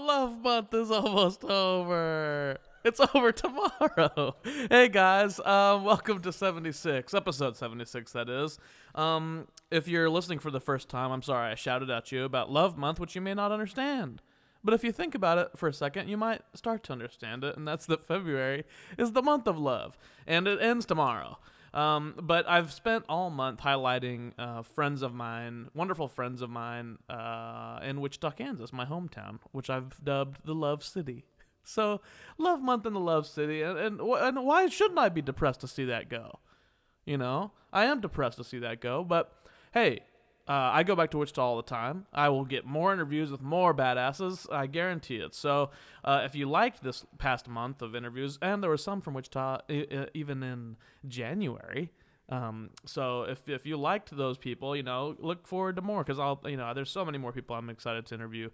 love month is almost over. It's over tomorrow. Hey guys, um, welcome to 76, episode 76, that is. Um, if you're listening for the first time, I'm sorry I shouted at you about Love Month, which you may not understand. But if you think about it for a second, you might start to understand it, and that's that February is the month of love, and it ends tomorrow. Um, but I've spent all month highlighting uh, friends of mine, wonderful friends of mine uh, in Wichita, Kansas, my hometown, which I've dubbed the Love City. So, Love Month in the Love City, and, and, and why shouldn't I be depressed to see that go? You know, I am depressed to see that go, but hey, uh, I go back to Wichita all the time. I will get more interviews with more badasses. I guarantee it. So, uh, if you liked this past month of interviews, and there were some from Wichita even in January. Um, so if if you liked those people, you know, look forward to more because I'll you know there's so many more people I'm excited to interview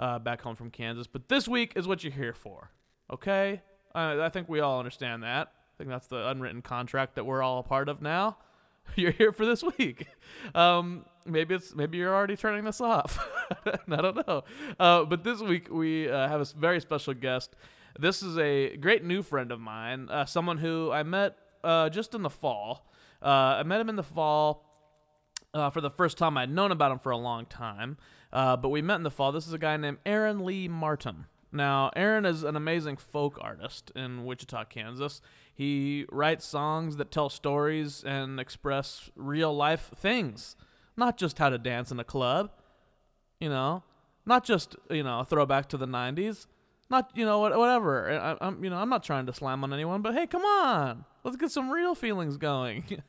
uh, back home from Kansas. But this week is what you're here for, okay? I think we all understand that. I think that's the unwritten contract that we're all a part of now. You're here for this week. Um, maybe it's maybe you're already turning this off. I don't know. Uh, but this week we uh, have a very special guest. This is a great new friend of mine, uh, someone who I met uh, just in the fall. Uh, I met him in the fall uh, for the first time. I'd known about him for a long time, but we met in the fall. This is a guy named Aaron Lee Martin. Now, Aaron is an amazing folk artist in Wichita, Kansas. He writes songs that tell stories and express real life things, not just how to dance in a club, you know, not just you know a throwback to the '90s, not you know whatever. I, I'm you know I'm not trying to slam on anyone, but hey, come on, let's get some real feelings going.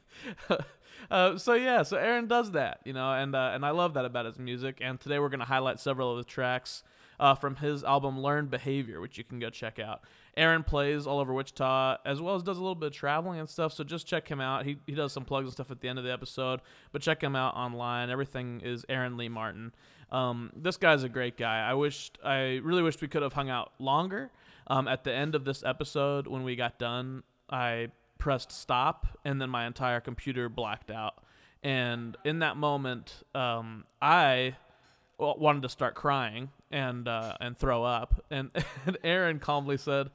uh, so yeah, so Aaron does that, you know, and uh, and I love that about his music. And today we're gonna highlight several of the tracks uh, from his album Learned Behavior, which you can go check out. Aaron plays all over Wichita as well as does a little bit of traveling and stuff. So just check him out. He he does some plugs and stuff at the end of the episode, but check him out online. Everything is Aaron Lee Martin. Um, this guy's a great guy. I wished I really wished we could have hung out longer. Um, at the end of this episode, when we got done, I pressed stop and then my entire computer blacked out. And in that moment, um, I wanted to start crying and uh, and throw up. And, and Aaron calmly said,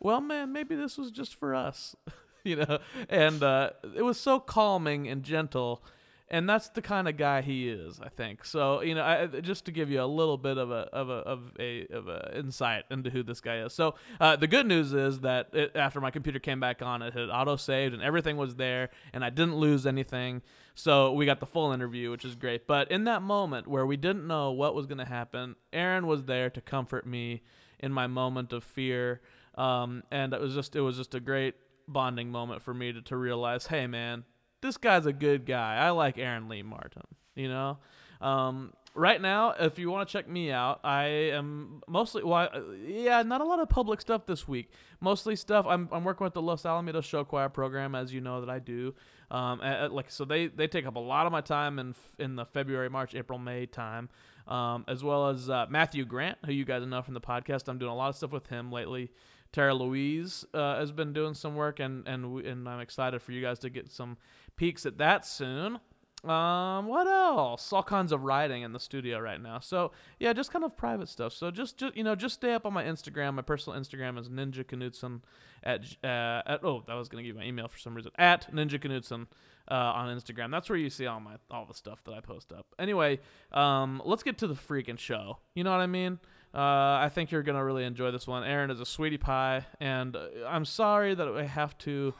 "Well, man, maybe this was just for us." you know, and uh, it was so calming and gentle, and that's the kind of guy he is, I think. So you know, I, just to give you a little bit of a of a of a of a insight into who this guy is. So uh, the good news is that it, after my computer came back on, it had auto saved and everything was there, and I didn't lose anything. So we got the full interview, which is great. But in that moment where we didn't know what was going to happen, Aaron was there to comfort me in my moment of fear, um, and it was just it was just a great bonding moment for me to, to realize, hey man, this guy's a good guy. I like Aaron Lee Martin. You know, um, right now, if you want to check me out, I am mostly well, yeah, not a lot of public stuff this week. Mostly stuff. I'm I'm working with the Los Alamitos Show Choir program, as you know that I do. Um, a- a- like so they they take up a lot of my time in in the February, March, April, May time. Um, as well as uh, Matthew Grant, who you guys know from the podcast. I'm doing a lot of stuff with him lately. Tara Louise uh, has been doing some work, and and we, and I'm excited for you guys to get some peeks at that soon. Um, what else? All kinds of writing in the studio right now. So yeah, just kind of private stuff. So just, just you know, just stay up on my Instagram. My personal Instagram is Ninja Knudsen at uh, at oh, that was gonna give my email for some reason at Ninja Knudsen uh, on Instagram. That's where you see all my all the stuff that I post up. Anyway, um, let's get to the freaking show. You know what I mean? Uh, I think you're gonna really enjoy this one. Aaron is a sweetie pie, and uh, I'm sorry that I have to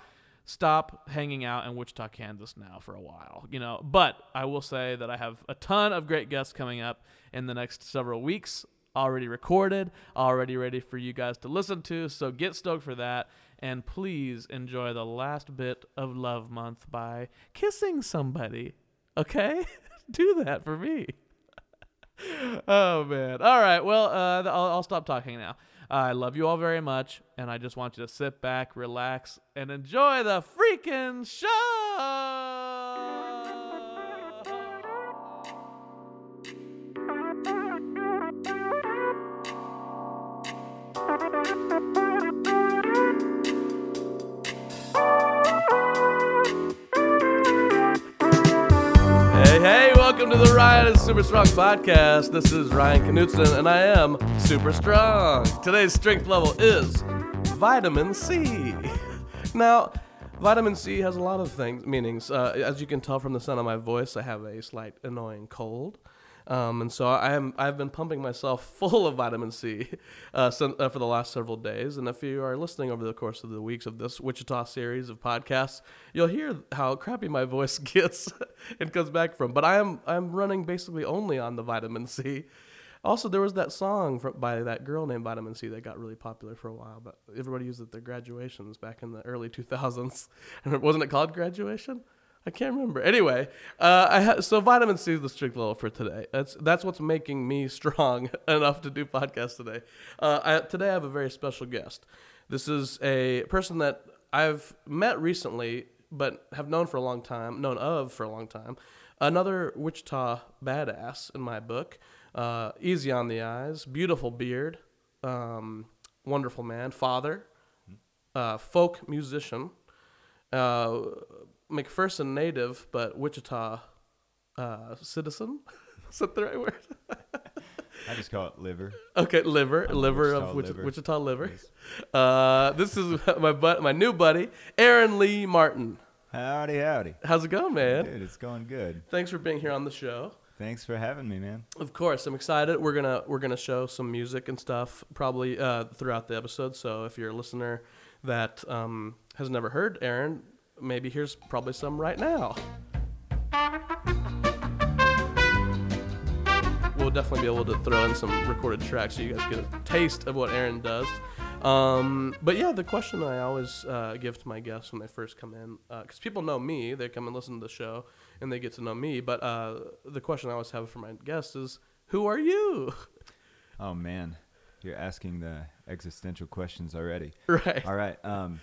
stop hanging out in Wichita, Kansas now for a while, you know. But I will say that I have a ton of great guests coming up in the next several weeks, already recorded, already ready for you guys to listen to. So get stoked for that. And please enjoy the last bit of Love Month by kissing somebody. Okay? Do that for me. oh, man. All right. Well, uh, I'll, I'll stop talking now. I love you all very much, and I just want you to sit back, relax, and enjoy the freaking show. Super Strong podcast. This is Ryan Knutson, and I am super strong. Today's strength level is vitamin C. Now, vitamin C has a lot of things meanings. Uh, as you can tell from the sound of my voice, I have a slight annoying cold. Um, and so I am I've been pumping myself full of vitamin C uh, sin- uh, for the last several days. And if you are listening over the course of the weeks of this Wichita series of podcasts, you'll hear how crappy my voice gets and comes back from. But I am I'm running basically only on the vitamin C. Also, there was that song from, by that girl named Vitamin C that got really popular for a while, but everybody used it at their graduations back in the early 2000s. And wasn't it called Graduation? I can't remember. Anyway, uh, I ha- so vitamin C is the strict level for today. That's that's what's making me strong enough to do podcasts today. Uh, I, today I have a very special guest. This is a person that I've met recently, but have known for a long time, known of for a long time. Another Wichita badass in my book. Uh, easy on the eyes, beautiful beard, um, wonderful man, father, uh, folk musician. Uh, McPherson native, but Wichita uh, citizen. Is that the right word? I just call it liver. Okay, liver, I'm liver Wichita of Wich- liver. Wichita liver. Yes. Uh, this is my bu- my new buddy, Aaron Lee Martin. Howdy, howdy. How's it going, man? Dude, it's going good. Thanks for being here on the show. Thanks for having me, man. Of course, I'm excited. We're gonna we're gonna show some music and stuff probably uh, throughout the episode. So if you're a listener that um, has never heard Aaron, maybe here's probably some right now. We'll definitely be able to throw in some recorded tracks so you guys get a taste of what Aaron does. Um, but yeah, the question I always uh, give to my guests when they first come in, because people know me, they come and listen to the show and they get to know me. But uh, the question I always have for my guests is, "Who are you?" Oh man, you're asking the existential questions already. right. All right. Um,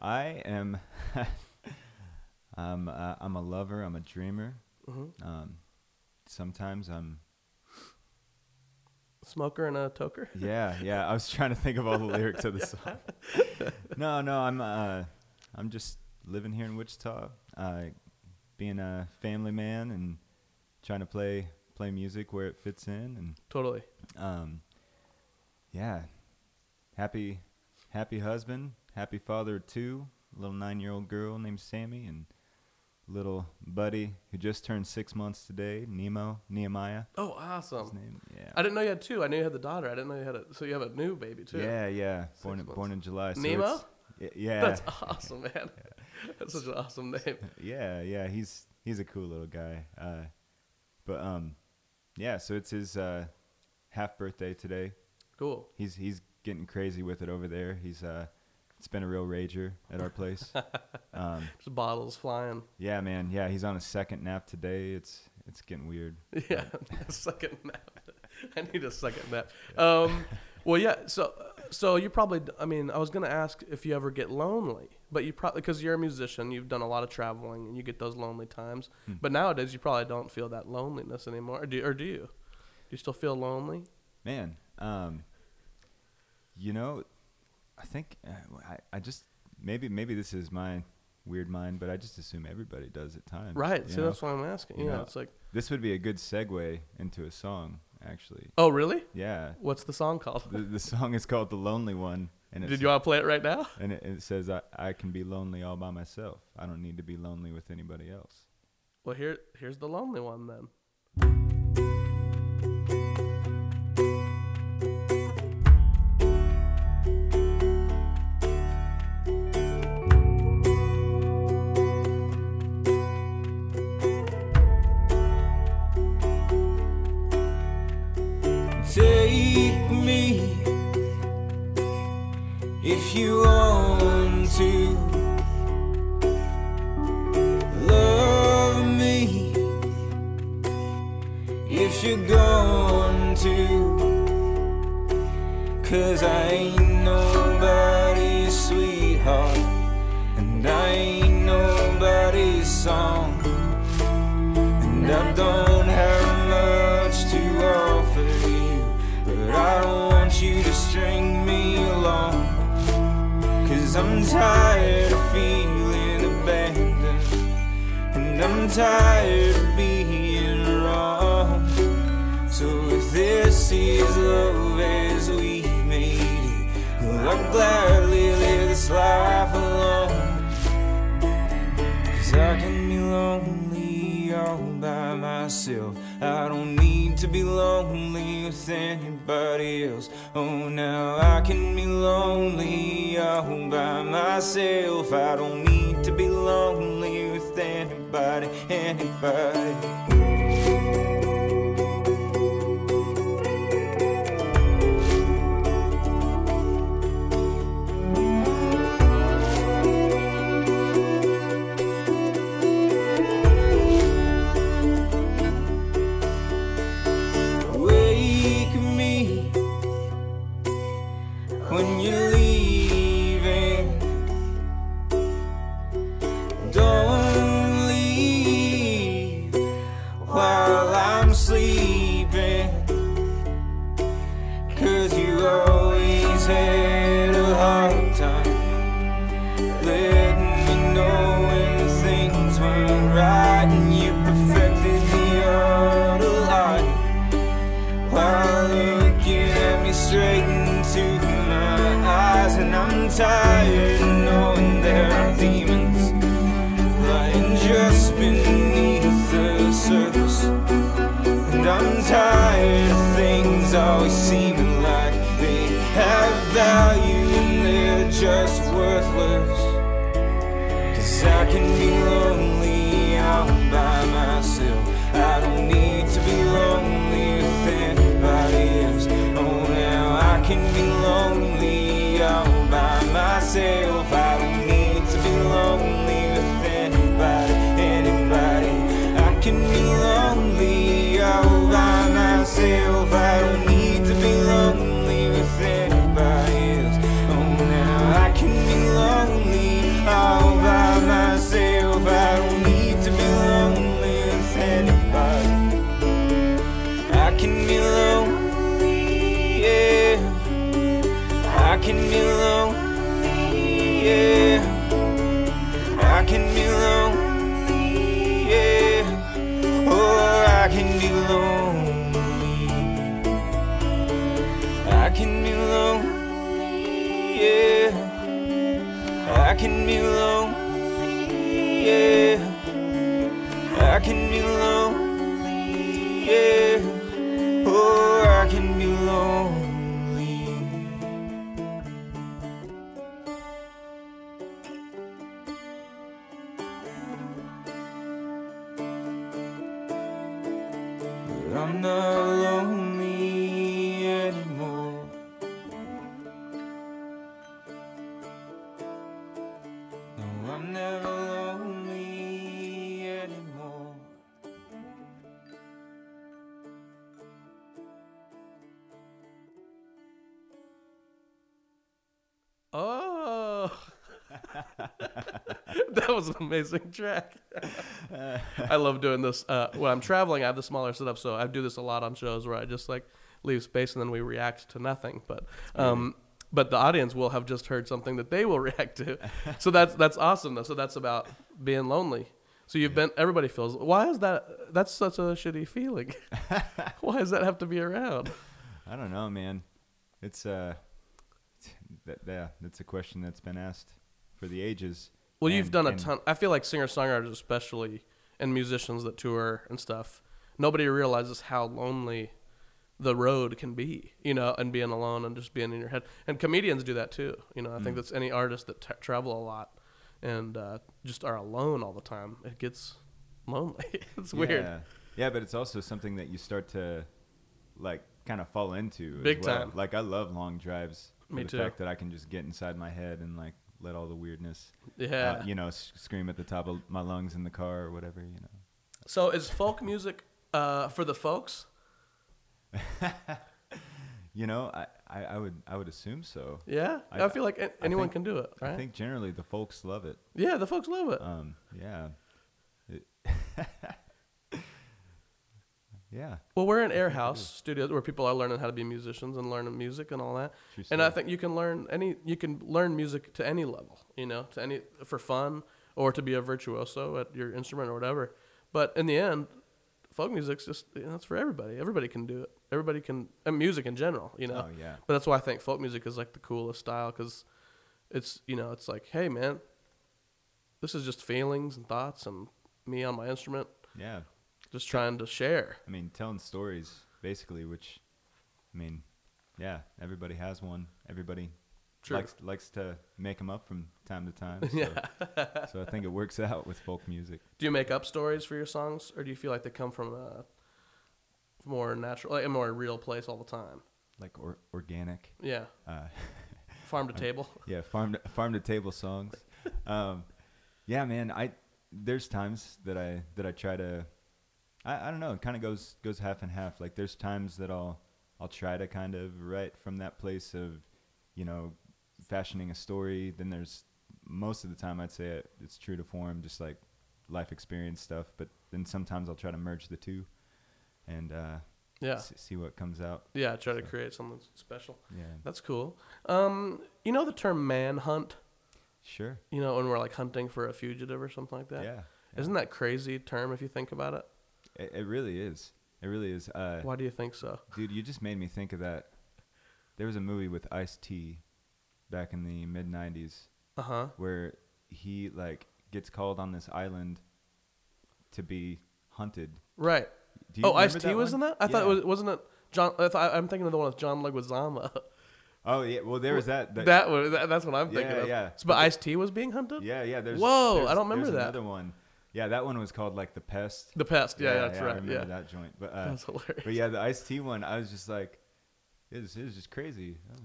I am. I'm. Uh, I'm a lover. I'm a dreamer. hmm Um, sometimes I'm. Smoker and a toker. Yeah, yeah. I was trying to think of all the lyrics of the song. no, no. I'm. Uh, I'm just living here in Wichita, uh, being a family man and trying to play play music where it fits in and Totally. um, yeah, happy, happy husband, happy father of two, little nine-year-old girl named Sammy, and little buddy who just turned six months today, Nemo, Nehemiah. Oh, His awesome. name, yeah, I didn't know you had two. I knew you had the daughter. I didn't know you had a. So you have a new baby too. yeah, yeah, born in, born in July. So Nemo. yeah, That's awesome, man. That's such an awesome name. yeah, yeah. He's he's a cool little guy. Uh, but um, yeah. So it's his uh, half birthday today. Cool. He's he's getting crazy with it over there. He's uh, it's been a real rager at our place. um, Just bottles flying. yeah, man. Yeah, he's on a second nap today. It's it's getting weird. Yeah, second nap. I need a second nap. Um, well, yeah. So, so you probably. I mean, I was gonna ask if you ever get lonely, but you probably because you're a musician, you've done a lot of traveling, and you get those lonely times. Hmm. But nowadays, you probably don't feel that loneliness anymore, or do, or do you? Do you still feel lonely? Man, um, you know, I think uh, I I just maybe maybe this is my weird mind, but I just assume everybody does at times. Right. know? that's why I'm asking. You Yeah, know, it's like, This would be a good segue into a song, actually. oh, really? Yeah. What's the song called? The, the song is called "The Lonely One," and Did you want to play it right now? and it, it says, I, "I can be lonely all by myself. I don't need to be lonely with anybody else." Well, here, here's the lonely one then. You want to. Love me if you're going to. Cause I ain't I'm tired of feeling abandoned. And I'm tired of being wrong. So if this is love as we made it, well, I'll gladly live this life alone. Cause I can be lonely all by myself. I don't need to be lonely with anybody else. Oh, now I can be lonely all by myself. I don't need to be lonely with anybody, anybody. that was an amazing track. I love doing this. Uh, when I'm traveling, I have the smaller setup, so I do this a lot on shows where I just like leave space and then we react to nothing. But um, but the audience will have just heard something that they will react to. So that's that's awesome though. So that's about being lonely. So you've been. Everybody feels. Why is that? That's such a shitty feeling. why does that have to be around? I don't know, man. It's uh, that, yeah, that's a question that's been asked for the ages. Well, you've And- done a ton. I feel like singer songwriters, especially, and musicians that tour and stuff, nobody realizes how lonely the road can be, you know, and being alone and just being in your head. And comedians do that too. You know, I Mm. think that's any artist that t- travel a lot and uh, just are alone all the time. It gets lonely. it's weird. Yeah. yeah, but it's also something that you start to like kind of fall into. as Big well. time. Like I love long drives. For Me the too. fact that I can just get inside my head and like let all the weirdness, Yeah. uh, you know, s- scream at the top of my lungs in the car or whatever, you know. So is folk music uh, for the folks? You know, I, I, I would I would assume so. Yeah, I, I- feel like a- anyone think- can do it, right? I think generally the folks love it. yeah, the folks love it. Um, yeah. It- yeah. Well, we're in Air House Studios where people are learning how to be musicians and learning music and all that. True And I story. think you can learn any you can learn music to any level, you know, to any for fun or to be a virtuoso at your instrument or whatever. But in the end, folk music's just you know, it's for everybody. Everybody can do it. Everybody can and music in general, you know. Oh yeah. But that's why I think folk music is like the coolest style because it's you know it's like hey man, this is just feelings and thoughts and me on my instrument Yeah. Just trying to share. I mean, telling stories basically, which, I mean, yeah, everybody has one. Everybody True. likes likes to make them up from time to time. So, yeah. so I think it works out with folk music. Do you make up stories for your songs, or do you feel like they come from a more natural, like a more real place all the time? Like or, organic. Yeah, Uh, farm to table. yeah, farm to, farm to table songs. Um, yeah, man. I there's times that I that I try to. I, I don't know. It kind of goes goes half and half. Like there's times that I'll I'll try to kind of write from that place of, you know, fashioning a story. Then there's most of the time I'd say it, it's true to form, just like life experience stuff. But then sometimes I'll try to merge the two, and uh, Yeah, s- see what comes out. yeah. Try to create something special. Yeah, That's cool. Um, you know the term manhunt. sure. You know when we're like hunting for a fugitive or something like Yeah, that. yeah. Isn't that crazy term if you think about it? It, it really is. It really is. Uh, Why do you think so? Dude, you just made me think of that. There was a movie with Ice T back in the mid '90s Uh huh. where he like gets called on this island to be hunted. Right. Do you Oh, Ice T was one? in that. I thought it was wasn't it John. I thought, I'm thinking of the one with John Leguizamo. Oh yeah, well there was that. That, that was that, that's what I'm thinking Yeah, of. yeah. So, but Ice T was being hunted. yeah, yeah. There's Whoa, there's- I don't remember there's that. Another one. Yeah, that one was called like the pest. The pest. Yeah, that's I right. remember Yeah, that joint. But uh, that's hilarious. but yeah, the Ice T one, I was just like, it was, it was just crazy. Was,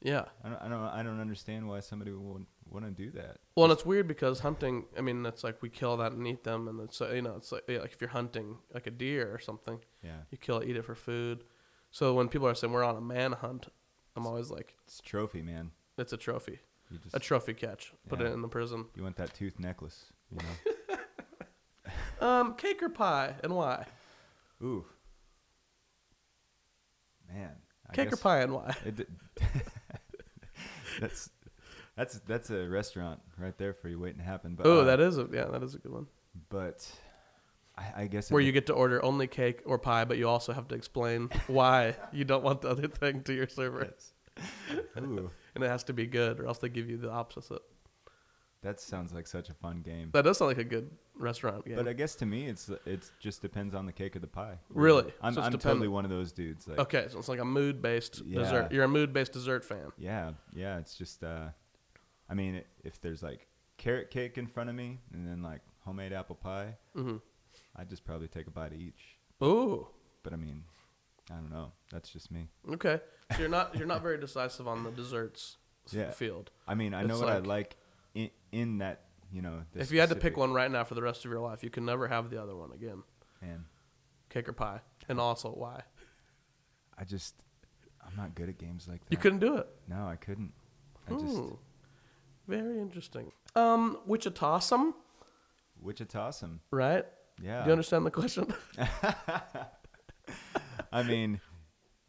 Yeah. I don't I don't I don't understand why somebody would want to do that. Well, and it's weird because hunting. I mean, it's like we kill that and eat them, and it's you know, it's like, yeah, like if you're hunting like a deer or something, Yeah, you kill it, eat it for food. So when people are saying we're on a manhunt, I'm always like, it's a trophy, man. it's a trophy, You just a trophy catch. Put it in the prison. You want that tooth necklace, you know? Um, cake or pie, and why? Ooh. Man. I Cake or guess pie, and why? it that's that's that's a restaurant right there for you waiting to happen. But Oh, uh, that is a yeah, that is a good one. But I, I guess Where you get to order only cake or pie, but you also have to explain why you don't want the other thing to your server, Ooh, and it has to be good, or else they give you the opposite. that sounds like such a fun game. That does sound like a good restaurant game. But I guess to me, it's it just depends on the cake or the pie. Really? I'm, So I'm totally one of those dudes. Like, okay, so it's like a mood-based Yeah. dessert. You're a mood-based dessert fan. Yeah, yeah. It's just, uh, I mean, i- if there's like carrot cake in front of me and then like homemade apple pie, hmm I'd just probably take a bite of each. Ooh, But I mean, I don't know. That's just me. okay. So you're not you're not very decisive on the desserts Yeah. field. I mean, I know It's what I like- like in, in that, you know. if you had to pick one right now for the rest of your life, you can never have the other one again. man, Cake or pie, and also why I just, I'm not good at games like that. you couldn't do it. No, I couldn't. I just Hmm. Very interesting. Um, Wichita, some Wichita, some right? yeah. Do you understand the question? I mean,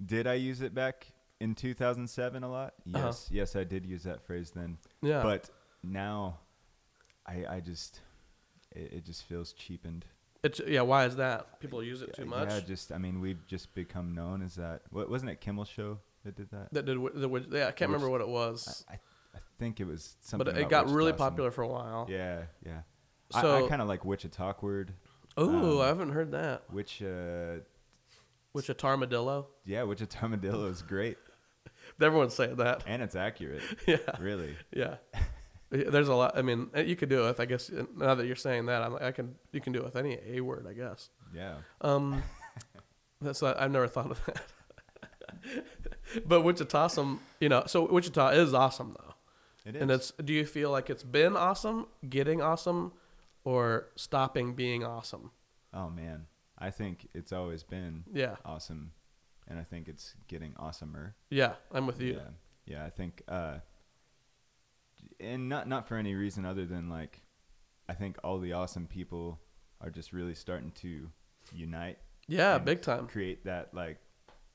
did I use it back in 2007 a lot? Uh-huh. Yes, yes, I did use that phrase then. yeah. But now, I I just it, it just feels cheapened. it's yeah. Why is that? People use it too much. Yeah, just I mean we've just become known as that. What wasn't it Kimmel show that did that? that did the yeah. I can't remember what it was, I, I, I think it was something. but it got really popular for a while. Yeah, yeah. So I, I kind of like Wichita word. oh, um, I haven't heard that. Which uh Wichita armadillo. yeah, Wichita armadillo is great Everyone's saying that. and it's accurate. yeah, Really. yeah. There's a lot. I mean, uh, you could do it with. I guess uh, now that you're saying that, I'm, I can. You can do it with any a word. I guess. Yeah. Um, that's not, I've never thought of that. but Wichita, some you know, so Wichita is awesome though, It is. and it's. Do you feel like it's been awesome, getting awesome, or stopping being awesome? oh man, I think it's always been Yeah, awesome, and I think it's getting awesomer. yeah, I'm with you. Yeah, yeah. I think, uh, and not not for any reason other than like, I think all the awesome people are just really starting to unite, Yeah, big time. create that like,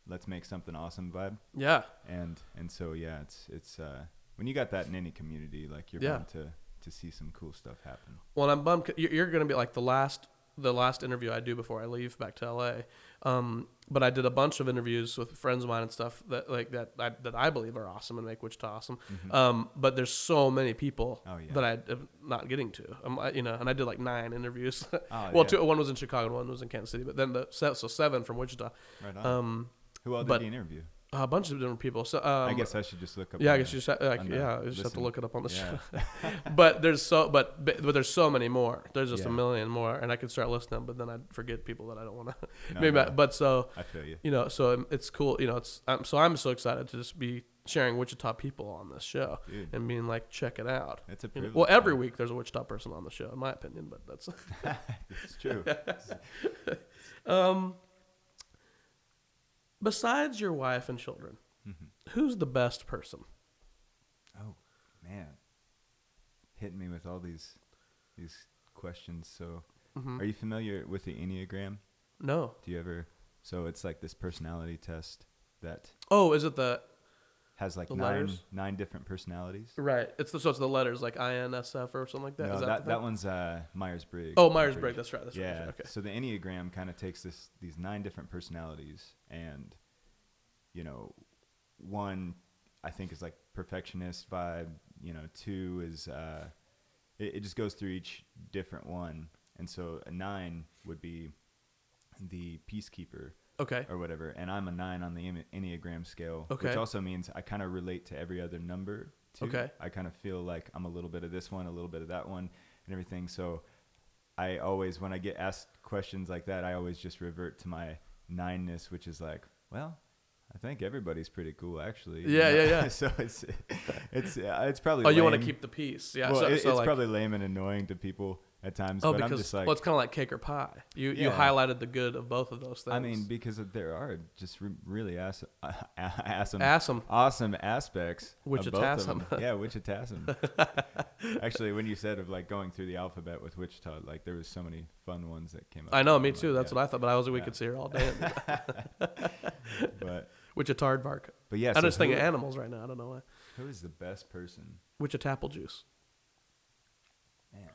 let's make something awesome vibe, Yeah, and and so yeah, it's it's uh, when you got that in any community, like you're Yeah. bound to to see some cool stuff happen. Well, I'm bummed. you're going to be like the last the last interview I do before I leave back to LA. Um, but I did a bunch of interviews with friends of mine and stuff that like that I, that I believe are awesome and make Wichita awesome. Um, but there's so many people Mm-hmm. Oh, yeah. that I am not getting to. Um, I, you know, and I did like nine interviews. Oh, well, yeah. two, one was in Chicago, and one was in Kansas City. But then the so seven from Wichita. Right on. Um, Who all did but- you interview? A bunch of different people. So um, I guess I should just look up. yeah, I guess you just ha- like, yeah, you just have to look it up on the Yeah. show. but there's so but but there's so many more. There's just Yeah. a million more, and I could start listing them, but then I'd forget people that I don't want to. No, Maybe, no. I, but so I feel you. you know, so it's cool. You know, it's I'm, so I'm so excited to just be sharing Wichita people on this show Dude. and being like, check it out. It's a You know, privilege. well, every man. week there's a Wichita person on the show, in my opinion, but that's it's true. um. Besides your wife and children, Mhm. who's the best person? Oh man, hitting me with all these these questions. So, Mhm. are you familiar with the Enneagram? No. Do you ever? So it's like this personality test that Oh, is it the has like The nine letters? nine different personalities. right? It's the so it's the letters like INSF or something like that. no, Is that that, that, one's uh, Myers Briggs. Oh, Myers Briggs. That's right. That's yeah. Right. Okay. So the Enneagram kind of takes this these nine different personalities, and you know, one I think is like perfectionist vibe. You know, two is uh, it, it just goes through each different one, and so a nine would be the peacekeeper Okay. or whatever, and I'm a nine on the Enneagram scale, Okay. which also means I kind of relate to every other number. Too. Okay. I kind of feel like I'm a little bit of this one, a little bit of that one, and everything. So I always, when I get asked questions like that, I always just revert to my nineness, which is like, well, I think everybody's pretty cool, actually. you Yeah, know? yeah, yeah. so it's it's uh, it's probably Oh, you want to keep the peace? Yeah. well, so, it- so it's like, probably lame and annoying to people at times, oh, but I'm because just like, well, it's kind of like cake or pie. You you highlighted the good of both of those things. I mean, because there are just re- really awesome, awesome, awesome. awesome aspects. of both of them. yeah, Wichitasm. Actually, when you said of like going through the alphabet with Wichita, like there was so many fun ones that came up. I know, me too. That's yeah. what I thought, but I was we Yeah. could see her all day. But Wichita Aardvark. but yeah, I'm so just thinking animals right now. I don't know why. who is the best person? Wichita apple juice. Man,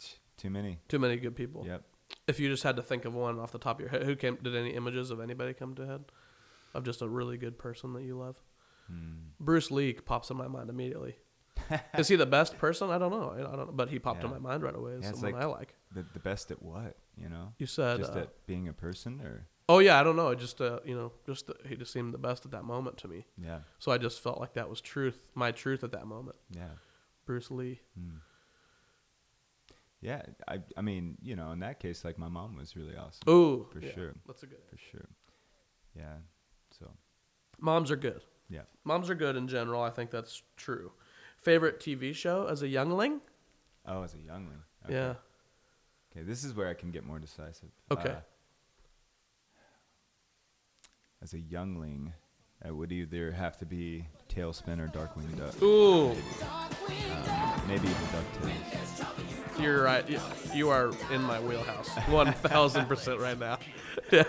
T- too many. Too many good people. Yep. If you just had to think of one off the top of your head, who came? Did any images of anybody come to head? Of just a really good person that you love. Hmm. Bruce Lee pops in my mind immediately. Is he the best person? I don't know. I don't know, but he popped in my mind right away as Yeah, someone like- I like. The the best at what? You know, You said, just uh, at being a person, or oh yeah, I don't know. It just uh, you know, just uh, he just seemed the best at that moment to me. yeah, So I just felt like that was truth, my truth at that moment. yeah. Bruce Lee. Hmm. Yeah, I I mean, you know, in that case, like my mom was really awesome. Ooh, For yeah, sure. That's a good. For sure. Yeah. So Moms are good. yeah. Moms are good in general. I think that's true. Favorite TV show as a youngling? Oh, as a youngling. Okay. Yeah. Okay, this is where I can get more decisive. Okay. Uh, as a youngling, it would either have to be TaleSpin or Darkwing Duck. Ooh, Um, maybe even DuckTales. You're right. You, you are in my wheelhouse, one thousand percent right now. yeah,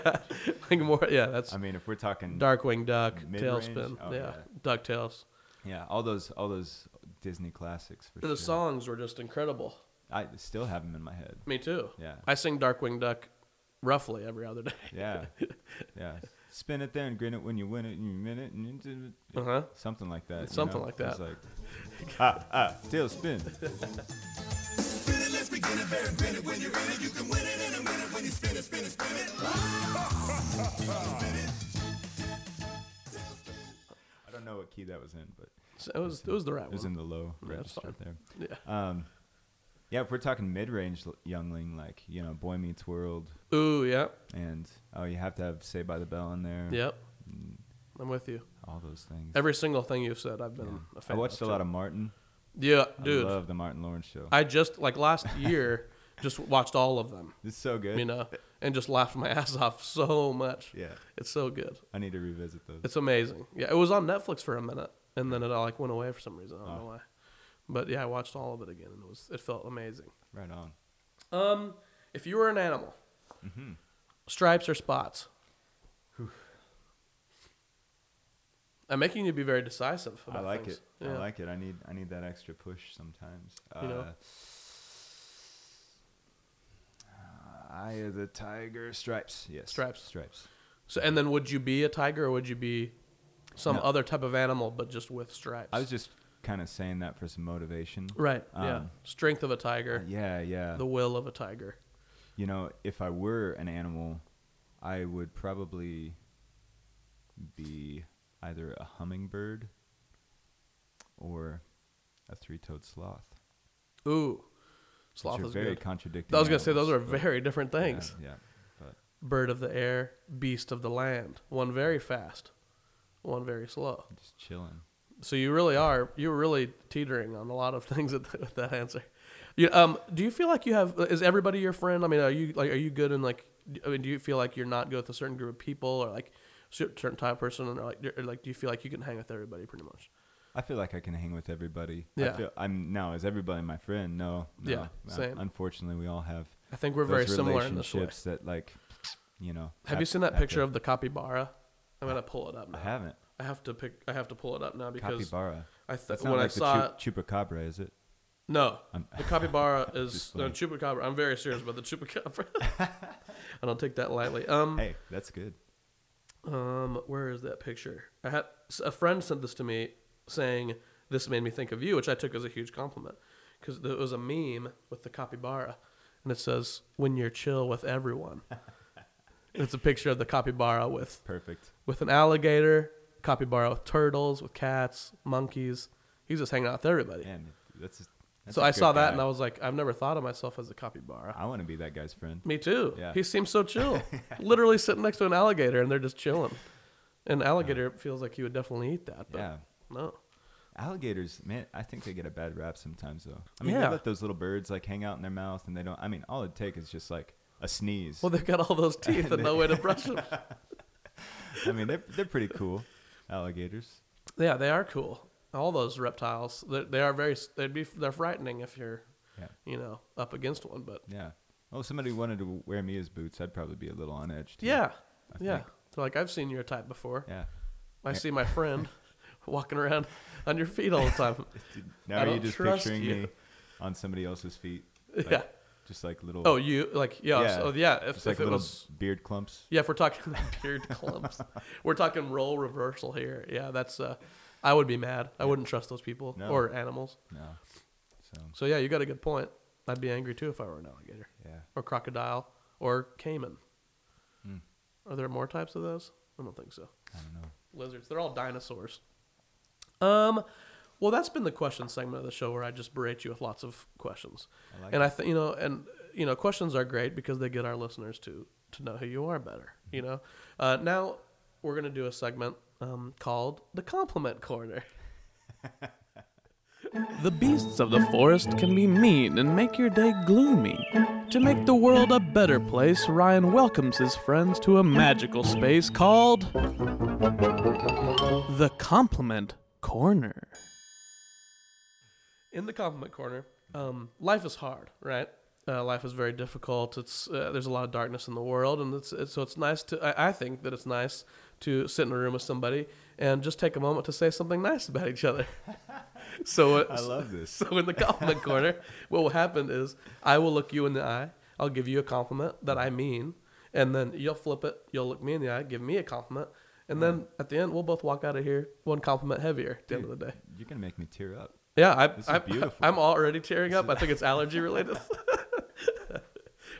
like more. Yeah, that's I mean, if we're talking Darkwing Duck, Mid-range? TaleSpin. Oh, yeah, yeah. Ducktales. yeah, all those all those Disney classics for The sure. songs were just incredible. I still have them in my head. Me too. Yeah. I sing Darkwing Duck roughly every other day. Yeah. yeah. Spin it there and grin it when you win it and you win it and you Uh huh. something like that. you Something know? like It's that. like ah ah tail spin. I don't know what key that was in, but So it was it was the right it was one. in the low Yeah, register there. Yeah. Um, yeah, if we're talking mid-range youngling, like you know, Boy Meets World, Ooh, yeah. and oh, you have to have Saved by the Bell in there. Yep. and I'm with you. all those things. Every single thing you've said, I've been Yeah. a I fan. watched a lot too. of Martin. Yeah, dude. I love the Martin Lawrence show. I just like last year, just watched all of them. it's so good. You know, and just laughed my ass off so much. Yeah, It's so good. I need to revisit those. It's amazing. Yeah, it was on Netflix for a minute, and then it all like went away for some reason. I don't Oh. know why. But yeah, I watched all of it again, and it was it felt amazing. Right on. Um, if you were an animal, Mm-hmm. stripes or spots? I'm making you be very decisive. I like things. it. I like it. I need I need that extra push sometimes. You know? Uh, Eye of the tiger, stripes. Yes, Stripes. stripes. So, and then would you be a tiger or would you be some No. other type of animal but just with stripes? I was just kind of saying that for some motivation. right. yeah. um, Strength of a tiger, Yeah, yeah. the will of a tiger. you know, if I were an animal, I would probably be either a hummingbird or a three-toed sloth. Ooh, sloth are is very good. contradicting. I was gonna say those are very different things. Yeah, but Bird of the air, beast of the land. One very fast, one very slow. just chilling. So you really are you're really teetering on a lot of things with, with that answer. You, um, do you feel like you have? Is everybody your friend? I mean, are you like are you good in like? I mean, do you feel like you're not good with a certain group of people or like certain type of person? and like, or like, do you feel like you can hang with everybody pretty much? I feel like I can hang with everybody. Yeah. I feel I'm now is everybody my friend? No. no. Yeah, same. Unfortunately, we all have I think we're very similar in this way. relationships that like, you know. Have you seen that picture to- of the capybara? I'm gonna pull it up now. I haven't. I have to pick. I have to pull it up now because Capybara. I th- That's when not I like saw the it. chu- chupacabra, is it? No, I'm- the capybara is no chupacabra. I'm very serious about the chupacabra. I don't take that lightly. Um, Hey, that's good. Um, where is that picture? I had a friend sent this to me saying this made me think of you, which I took as a huge compliment because it was a meme with the capybara, and it says "When you're chill with everyone." it's a picture of the capybara with Perfect. with an alligator, capybara with turtles, with cats, monkeys. He's just hanging out with everybody. Man, that's. That's so I saw that guy. and I was like, I've never thought of myself as a capybara. I want to be that guy's friend. Me too. Yeah. He seems so chill. Literally sitting next to an alligator and they're just chilling. An alligator feels like he would definitely eat that, but Yeah. no. Alligators, man, I think they get a bad rap sometimes though. I mean, Yeah. they let those little birds like hang out in their mouth, and they don't. I mean, all it takes is just like a sneeze. Well, they've got all those teeth and no way to brush them. I mean, they're they're pretty cool, alligators. Yeah, they are cool. All those reptiles, they, they are very. They'd be. They're frightening if you're, Yeah. you know, up against one. But Yeah. Well, if somebody wanted to wear me as boots, I'd probably be a little on edge. Too, yeah, yeah. So like I've seen your type before. Yeah. I see my friend walking around on your feet all the time. Now I are you just picturing you. me on somebody else's feet? Like, yeah. Just like little. Oh, you like yeah. Yeah. So yeah, if, just like if it little was beard clumps. yeah, if we're talking beard clumps, we're talking role reversal here. Yeah, that's uh, I would be mad. I wouldn't trust those people No. or animals. No. So So yeah, you got a good point. I'd be angry too if I were an alligator yeah. or crocodile or caiman. Hmm. Are there more types of those? I don't think so. I don't know. Lizards. They're all dinosaurs. Um, well, that's been the question segment of the show where I just berate you with lots of questions. I like and. I think you know, and you know, questions are great because they get our listeners to to know who you are better. You know, uh, now we're gonna do a segment um, called the compliment corner. The beasts of the forest can be mean and make your day gloomy. To make the world a better place, Ryan welcomes his friends to a magical space called the Compliment Corner. In the compliment corner, um, life is hard, right? Uh, life is very difficult. It's uh, there's a lot of darkness in the world, and it's, it's so it's nice to. I, I think that it's nice to sit in a room with somebody and just take a moment to say something nice about each other. so I love this. So in the compliment corner, what will happen is I will look you in the eye. I'll give you a compliment that I mean, and then you'll flip it. You'll look me in the eye, give me a compliment, and then at the end we'll both walk out of here one compliment heavier at the end of the day. You're gonna make me tear up. Yeah, I, This is I, beautiful. I'm already tearing up. I think it's allergy related.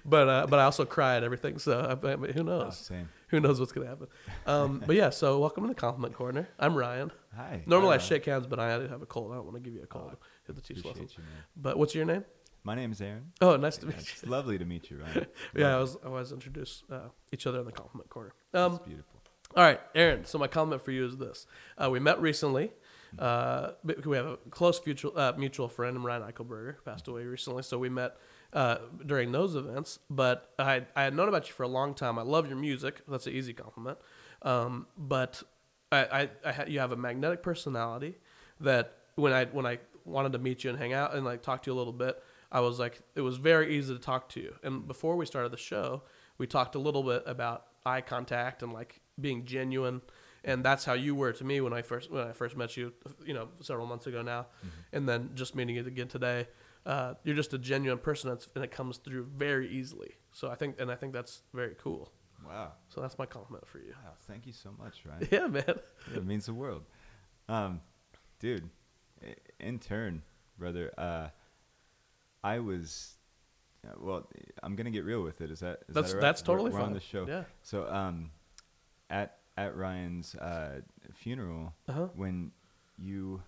But uh, but I also cry at everything, so I, I mean, who Oh, knows? same. Who knows what's gonna happen? Um, but yeah, so welcome to the compliment corner. I'm Ryan. Hi. Normally I shake hands, but I have a cold. I don't want to give you a cold. Hit the teach Appreciate lessons. you. But what's your name? My name is Aaron. Oh, nice to meet you. It's lovely to meet you, Ryan. Yeah, I was I was introduced uh, each other in the compliment corner. Um, It's beautiful. all right, Aaron. So my comment for you is this: uh, We met recently. Uh, we have a close mutual uh, mutual friend, Ryan Eichelberger, passed away recently. So we met uh, during those events. But I I had known about you for a long time. I love your music. That's an easy compliment. Um, but I I, I had, you have a magnetic personality that when I when I wanted to meet you and hang out and like talk to you a little bit, I was like it was very easy to talk to you. And before we started the show, we talked a little bit about eye contact and like being genuine and that's how you were to me when I first when I first met you, you know, several months ago now, and then just meeting you again today. Uh, you're just a genuine person, that's, and it comes through very easily. So I think, and I think that's very cool. Wow. So that's my compliment for you. Wow. Thank you so much, Ryan. Yeah, man. it means the world. Um, dude, in turn, brother, uh, I was, uh, well, I'm gonna get real with it. Is that is That's that right? that's We're- totally we're, fine. on the show. Yeah. So, um, at at Ryan's uh, funeral, Uh-huh. when you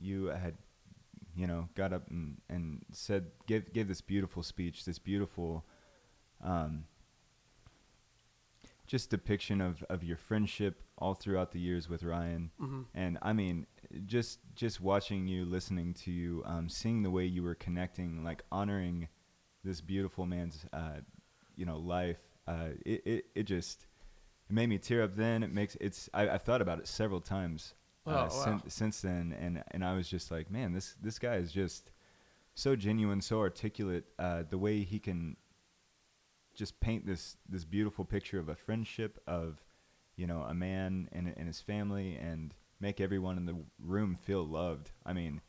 you had you know got up and, and said gave gave this beautiful speech, this beautiful um, just depiction of, of your friendship all throughout the years with Ryan. hmm And I mean, just just watching you, listening to you, um, seeing the way you were connecting, like honoring this beautiful man's, uh, you know, life. Uh, it, it it just it made me tear up. Then it makes it's I, I've thought about it several times Oh, uh, wow. since since then, and and I was just like, man, this this guy is just so genuine, so articulate. Uh, the way he can just paint this this beautiful picture of a friendship of you know a man and and his family and make everyone in the room feel loved. I mean,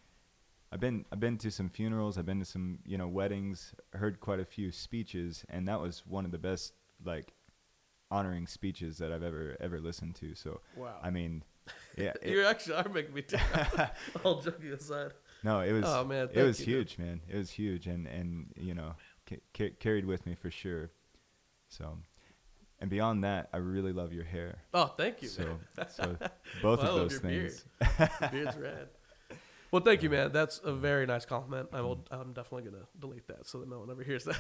I've been I've been to some funerals, I've been to some you know weddings, heard quite a few speeches, and that was one of the best like honoring speeches that I've ever ever listened to. So Wow. I mean, yeah, it- you actually are making me tear up. All joking aside. no, it was Oh, man, it was you, huge, man. It was huge, and and you know ca- ca- carried with me for sure. So, and beyond that, I really love your hair. Oh, thank you, So, man. so both Well, of those your beard. things. Beard's rad. Well, thank you, man. That's a very nice compliment. I will. I'm definitely gonna delete that so that no one ever hears that.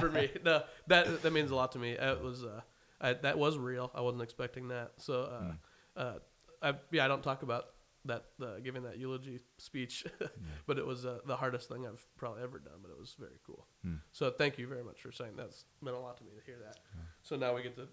for me. No, that that means a lot to me. It was uh, I, that was real. I wasn't expecting that. So, uh, Mm. uh, I, yeah, I don't talk about that uh, giving that eulogy speech, but it was uh, the hardest thing I've probably ever done. But it was very cool. Mm. So thank you very much for saying that. That's meant a lot to me to hear that. So now we get to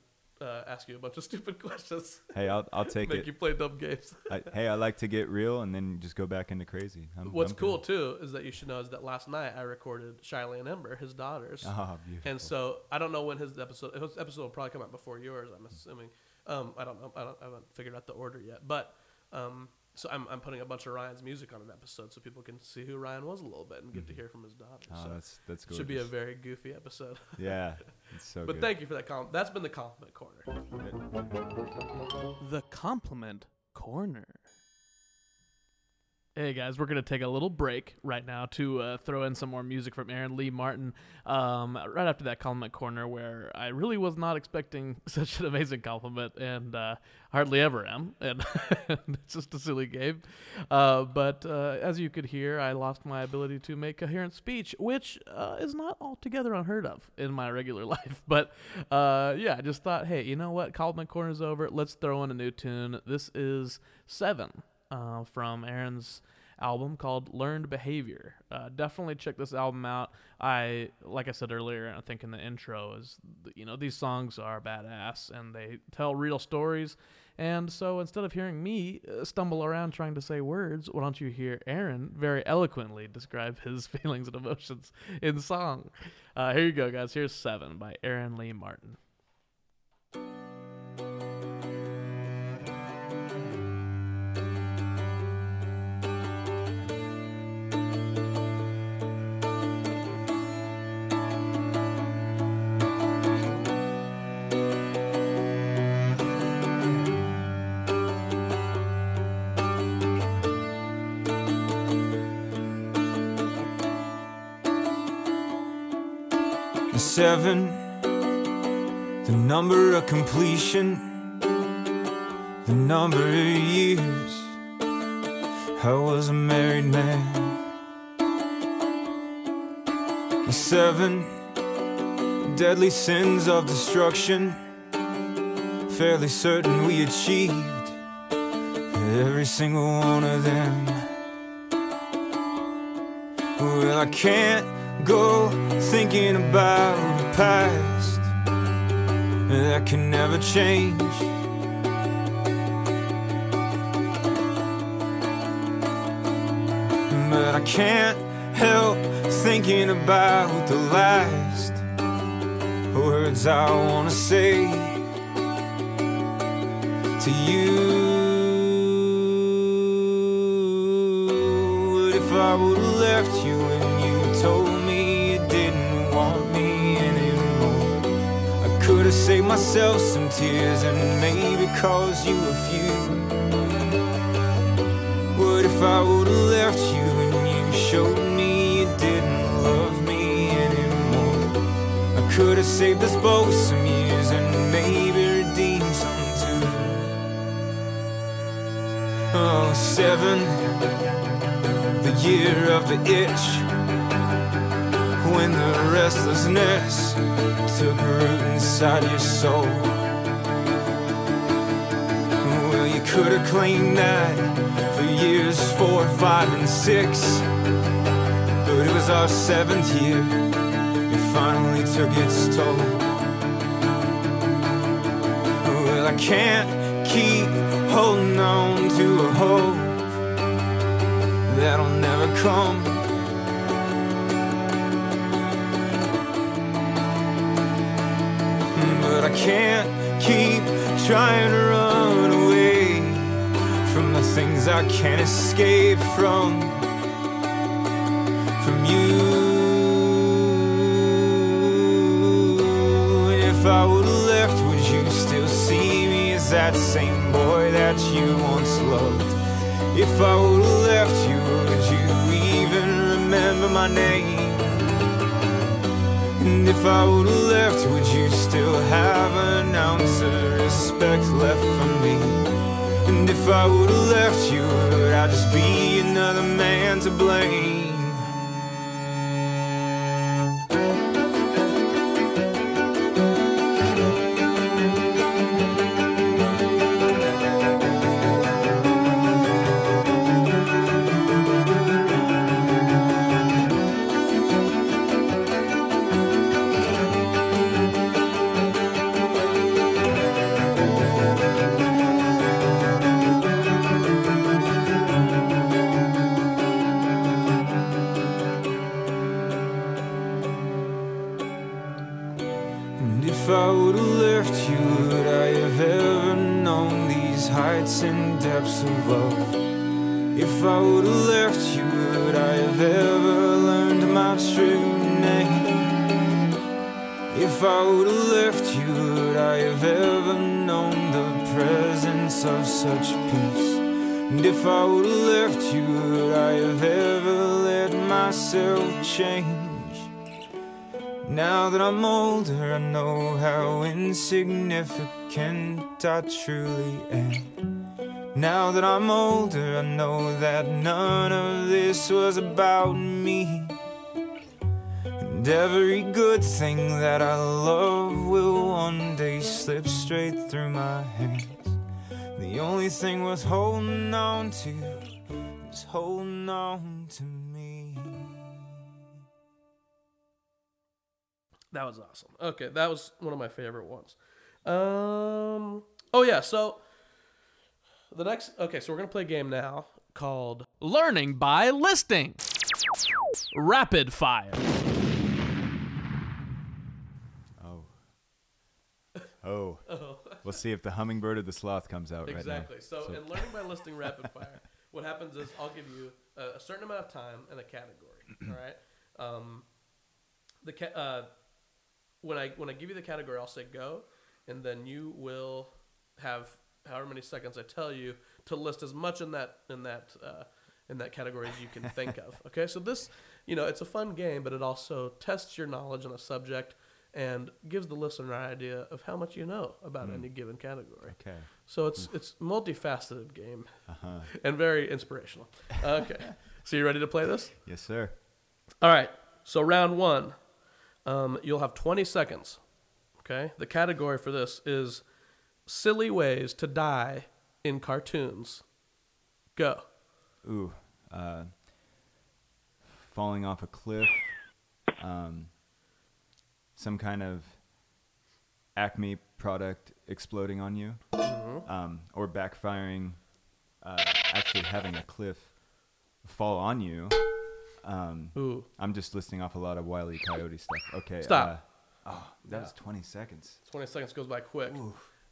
uh, ask you a bunch of stupid questions, Hey, I'll I'll take make it. you play dumb games. I, hey, I like to get real and then just go back into crazy. I'm, What's I'm cool too is that you should know is that last night I recorded Shiley and Ember, his daughters, Oh, beautiful. and so I don't know when his episode his episode will probably come out before yours. I'm assuming. Um, I don't know. I, don't, I haven't figured out the order yet, but um, so I'm I'm putting a bunch of Ryan's music on an episode so people can see who Ryan was a little bit and get to hear from his daughter. oh, so that's that's it gorgeous. should be a very goofy episode. yeah, it's so but good. thank you for that compliment. That's been the compliment corner. The compliment corner. Hey guys, we're gonna take a little break right now to uh, throw in some more music from Aaron Lee Martin. Um, right after that compliment corner, where I really was not expecting such an amazing compliment, and uh, hardly ever am, and it's just a silly game. Uh, but uh, as you could hear, I lost my ability to make coherent speech, which uh, is not altogether unheard of in my regular life. But uh, yeah, I just thought, hey, you know what? Compliment corner's over. Let's throw in a new tune. This is Seven uh, from Aaron's album called Learned Behavior. Uh, definitely check this album out. I, like I said earlier, I think in the intro is, you know, these songs are badass and they tell real stories. And so instead of hearing me uh, stumble around trying to say words, why don't you hear Aaron very eloquently describe his feelings and emotions in song? Uh, here you go, guys. Here's Seven by Aaron Lee Martin. Seven, the number of completion, the number of years I was a married man. Seven, deadly sins of destruction, fairly certain we achieved every single one of them. Well, I can't go thinking about the past that can never change. But I can't help thinking about the last words I wanna say to you. Myself some tears and maybe caused you a few. What if I would have left you and you showed me you didn't love me anymore? I could have saved us both some years and maybe redeemed some too. Oh, seven, the year of the itch. When the restlessness took root inside your soul. Well, you could have claimed that for years four, five, and six. But it was our seventh year, it finally took its toll. Well, I can't keep holding on to a hope that'll never come. But I can't keep trying to run away from the things I can't escape from. From you. If I would have left, would you still see me as that same boy that you once loved? If I would have left you, would you even remember my name? And if I would have left, would you still have an ounce of respect left for me? And if I would have left you, would I just be another man to blame? Truly am. Now that I'm older, I know that none of this was about me. And every good thing that I love will one day slip straight through my hands. The only thing worth holding on to is holding on to me. That was awesome. Okay, that was one of my favorite ones. Um. Oh yeah. So the next. Okay, so we're gonna play a game now called Learning by listing. Rapid fire. Oh. Oh. We'll see if the hummingbird or the sloth comes out exactly. right So, in learning by listing rapid fire, what happens is I'll give you a, a certain amount of time and a category. all right. Um, the ca- uh, when I when I give you the category, I'll say go, and then you will have however many seconds I tell you to list as much in that in that uh, in that category as you can think of. Okay, so this you know it's a fun game, but it also tests your knowledge on a subject and gives the listener an idea of how much you know about any given category. Okay. So it's it's multifaceted game Uh huh. and very inspirational. Okay, so you ready to play this? Yes, sir. All right. So round one, um, you'll have 20 seconds. Okay. The category for this is silly ways to die in cartoons. Go. Ooh. Uh, falling off a cliff. Um, some kind of Acme product exploding on you. Um, or backfiring. Uh, actually having a cliff fall on you. Um, Ooh. I'm just listing off a lot of Wile E. Coyote stuff. Okay. Stop. Uh, oh, that was 20 seconds. 20 seconds goes by quick.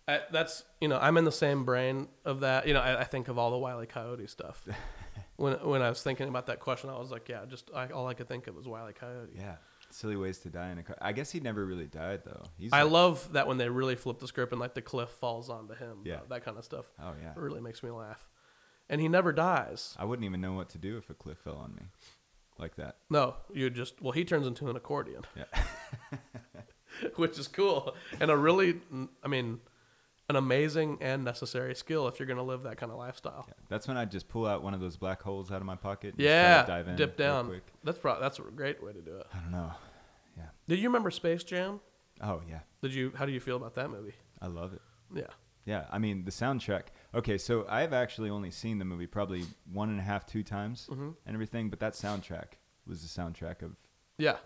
I, that's you know I'm in the same brain of that. You know I, I think of all the Wile E. Coyote stuff. when when I was thinking about that question, I was like, yeah, just I, all I could think of was Wile E. Coyote. Yeah. Silly ways to die in a car. I guess he never really died though. He's I like- love that when they really flip the script and like the cliff falls onto him. Yeah. Uh, that kind of stuff. Oh yeah. It really makes me laugh. And he never dies. I wouldn't even know what to do if a cliff fell on me, like that. No, you just well, he turns into an accordion, Yeah. which is cool and a really, I mean, an amazing and necessary skill if you're gonna live that kind of lifestyle. Yeah. That's when I just pull out one of those black holes out of my pocket. And Yeah, just dive in dip down. That's pro- that's a great way to do it. I don't know. Yeah. Did you remember Space Jam? Oh yeah. Did you? How do you feel about that movie? I love it. Yeah. Yeah, I mean the soundtrack. Okay, so I've actually only seen the movie probably one and a half, two times, Mhm. and everything. But that soundtrack was the soundtrack of Yeah,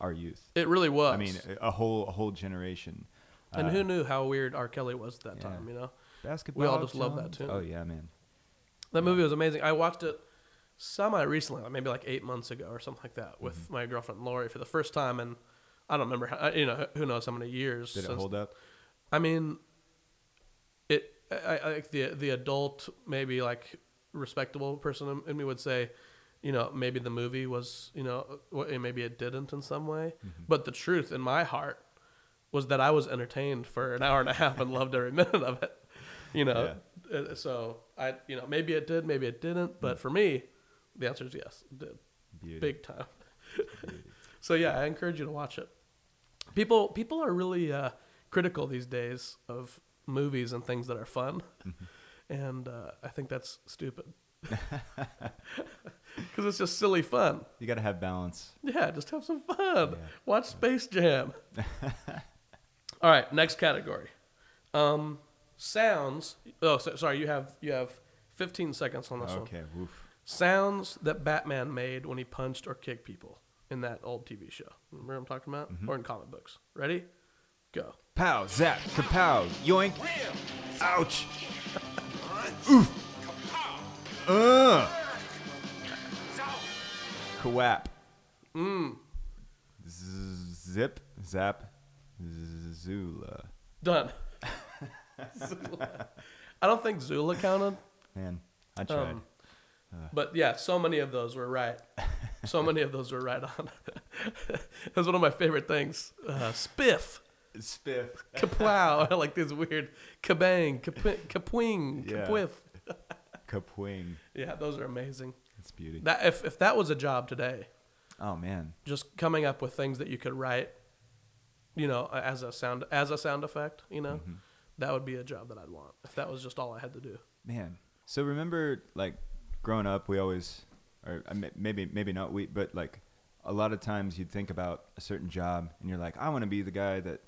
our youth. it really was. I mean, a whole a whole generation. And Uh, who knew how weird R. Kelly was at that yeah. time? You know, basketball? we all just love that tune. Oh yeah, man. that movie was amazing. I watched it semi recently, like maybe like eight months ago or something like that, with Mm-hmm. my girlfriend Lori for the first time, and I don't remember. How, you know, who knows how many years? Did it hold up? I mean, it. I, I think the the adult, maybe like respectable person in- in me would say, you know, maybe the movie was, you know, maybe it didn't in some way. Mm-hmm. But the truth in my heart was that I was entertained for an hour and a half and loved every minute of it. You know, Uh, so I, you know, maybe it did, maybe it didn't. But for me, the answer is yes, it did, Beauty. big time. so yeah, I encourage you to watch it. People people are really uh, critical these days of movies and things that are fun, and uh, I think that's stupid. Because it's just silly fun. You got to have balance. Yeah, just have some fun. Yeah. Watch Space Jam. All right, next category. Um, sounds. Oh, so, sorry. You have you have 15 seconds on this one. Okay. Woof. Sounds that Batman made when he punched or kicked people in that old TV show. Remember what I'm talking about? Mm-hmm. Or in comic books. Ready? Go. Pow, zap, kapow, yoink, ouch, oof, uh, kawap, Mm. Zip, zap, zula. Done. Zula. I don't think Zula counted. Man, I tried. Um, but yeah, so many of those were right. So many of those were right on. That's one of my favorite things. Uh, spiff, Spiff. kaplow, like these weird kabang, kapwi- kapwing, Yeah. kapwiff. Kapwing. Yeah, those are amazing. It's beauty. That if if that was a job today, Oh man. just coming up with things that you could write, you know, as a sound as a sound effect, you know, Mm-hmm. that would be a job that I'd want if that was just all I had to do. Man. So remember, like, growing up, we always, or uh, maybe maybe not we, but like, a lot of times you'd think about a certain job, and you're like, I want to be the guy that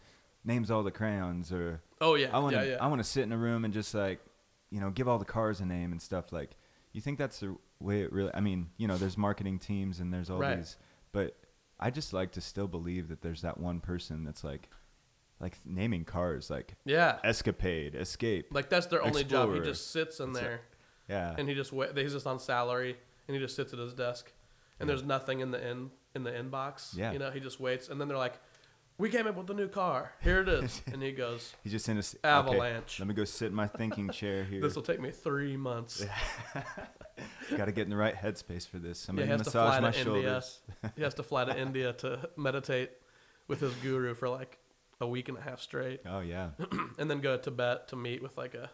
names all the crayons, or Oh yeah, I want to yeah, yeah. I want to sit in a room and just like, you know, give all the cars a name and stuff. Like, you think that's the way it really? I mean, you know, there's marketing teams and there's all Right. these, but I just like to still believe that there's that one person that's like, like naming cars, like yeah. Escapade, Escape, Like that's their only job. He Explorer. just sits in It's a- there yeah, and he just wa- he's just on salary and he just sits at his desk and there's nothing in the in in the inbox. Yeah. You know, he just waits and then they're like, "We came up with a new car. Here it is." and he goes, He's just in a s- Avalanche. Okay, let me go sit in my thinking chair here. "This will take me 3 months." Got to get in the right headspace for this. Yeah, Somebody he has to massage fly my to India. shoulders. he has to fly to India to meditate with his guru for like a week and a half straight Oh yeah, and then go to Tibet to meet with like a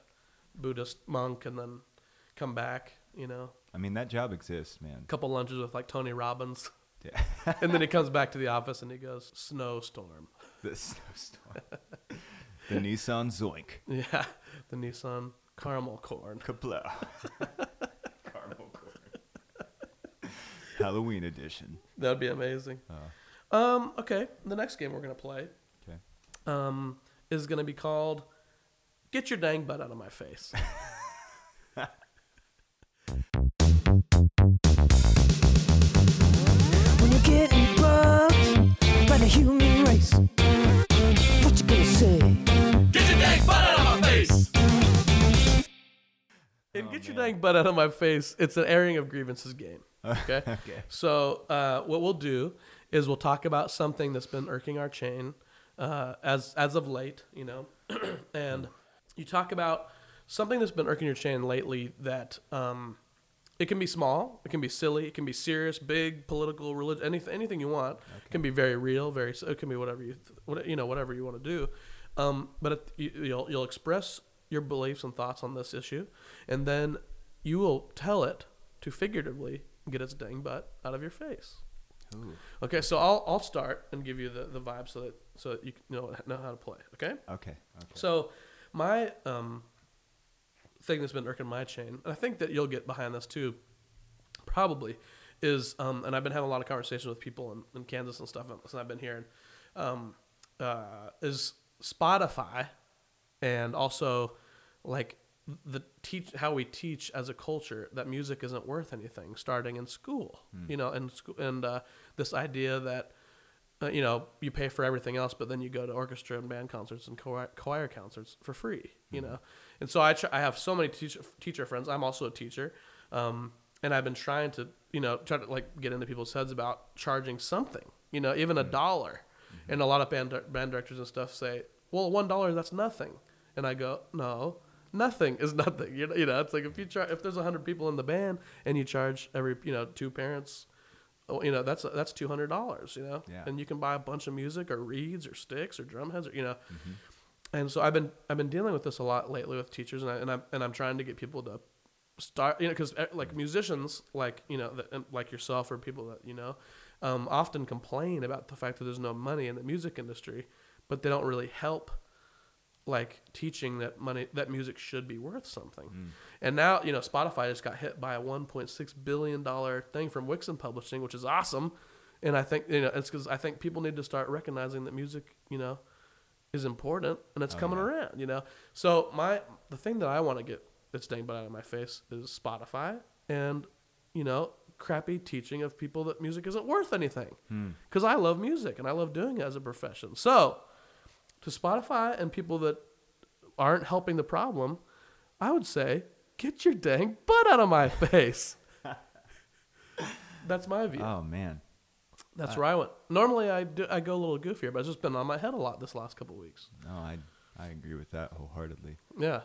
Buddhist monk and then come back, you know. I mean that job exists, man. A couple lunches with like Tony Robbins. Yeah. and then he comes back to the office and he goes, Snowstorm. the snowstorm. the Nissan Zoink. Yeah, the Nissan Caramel Corn. Kaplow. Caramel corn. Halloween edition. That would be amazing. Oh, Um, okay, the next game we're going to play okay. um, is going to be called Get Your Dang Butt Out of My Face. Human race, what you gonna say? And Oh, Get Your man. Dang Butt Out of My Face, it's an airing of grievances game. Okay? Okay. So uh, what we'll do is we'll talk about something that's been irking our chain uh, as as of late, you know, and you talk about something that's been irking your chain lately that um, It can be small. It can be silly. It can be serious, big, political, religious, anything, anything you want. It can be very real, very. It can be whatever you, what, you know, whatever you want to do. Um, but it, you, you'll you'll express your beliefs and thoughts on this issue, and then you will tell it to figuratively get its dang butt out of your face. Ooh. Okay, so I'll I'll start and give you the, the vibe so that so that you know know how to play. Okay. Okay. Okay. So my um thing that's been irking my chain, and I think that you'll get behind this too, probably, is um and I've been having a lot of conversations with people in, in Kansas and stuff since I've been here, and um uh is Spotify, and also like the teach how we teach as a culture that music isn't worth anything starting in school you know and school and uh, this idea that uh, you know you pay for everything else but then you go to orchestra and band concerts and choir, choir concerts for free you know and so I, try, I have so many teacher, teacher friends. I'm also a teacher. Um, and i've been trying to you know try to like get into people's heads about charging something you know even a dollar. And a lot of band, band directors and stuff say well one dollar that's nothing. And i go no nothing is nothing. You know, you know it's like if you try if there's 100 people in the band and you charge every you know two parents oh, you know that's that's two hundred dollars, you know, Yeah. and you can buy a bunch of music or reeds or sticks or drum heads or you know, and so I've been I've been dealing with this a lot lately with teachers and I and I'm and I'm trying to get people to start you know because like musicians like you know um, like yourself or people that you know um, often complain about the fact that there's no money in the music industry, but they don't really help like teaching that money that music should be worth something. And now, you know, Spotify just got hit by a 1.6 billion dollar thing from Wixen Publishing, which is awesome. And I think you know it's because I think people need to start recognizing that music, you know, is important and it's Oh, coming yeah. around. You know, so my the thing that I want to get that's dang butt out of my face is Spotify and you know crappy teaching of people that music isn't worth anything Hmm. because I love music and I love doing it as a profession. So to Spotify and people that aren't helping the problem, I would say, get your dang butt out of my face. That's my view. Oh man. That's where I went. Normally, I do, I go a little goofier, but it's just been on my head a lot this last couple weeks. No, I I agree with that wholeheartedly. Yeah,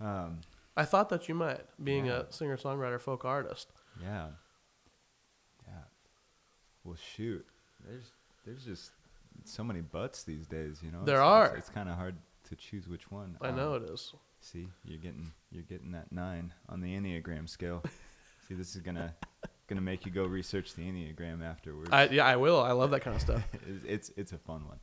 Um. I thought that you might, being Yeah. a singer songwriter folk artist. Yeah. Yeah. Well, shoot. There's there's just so many butts these days. You know. There It's- are. It's, it's kind of hard to choose which one. I know Um, it is. See, you're getting you're getting that nine on the enneagram scale. see, this is gonna gonna make you go research the enneagram afterwards. I yeah, I will. I love that kind of stuff it's, it's it's a fun one.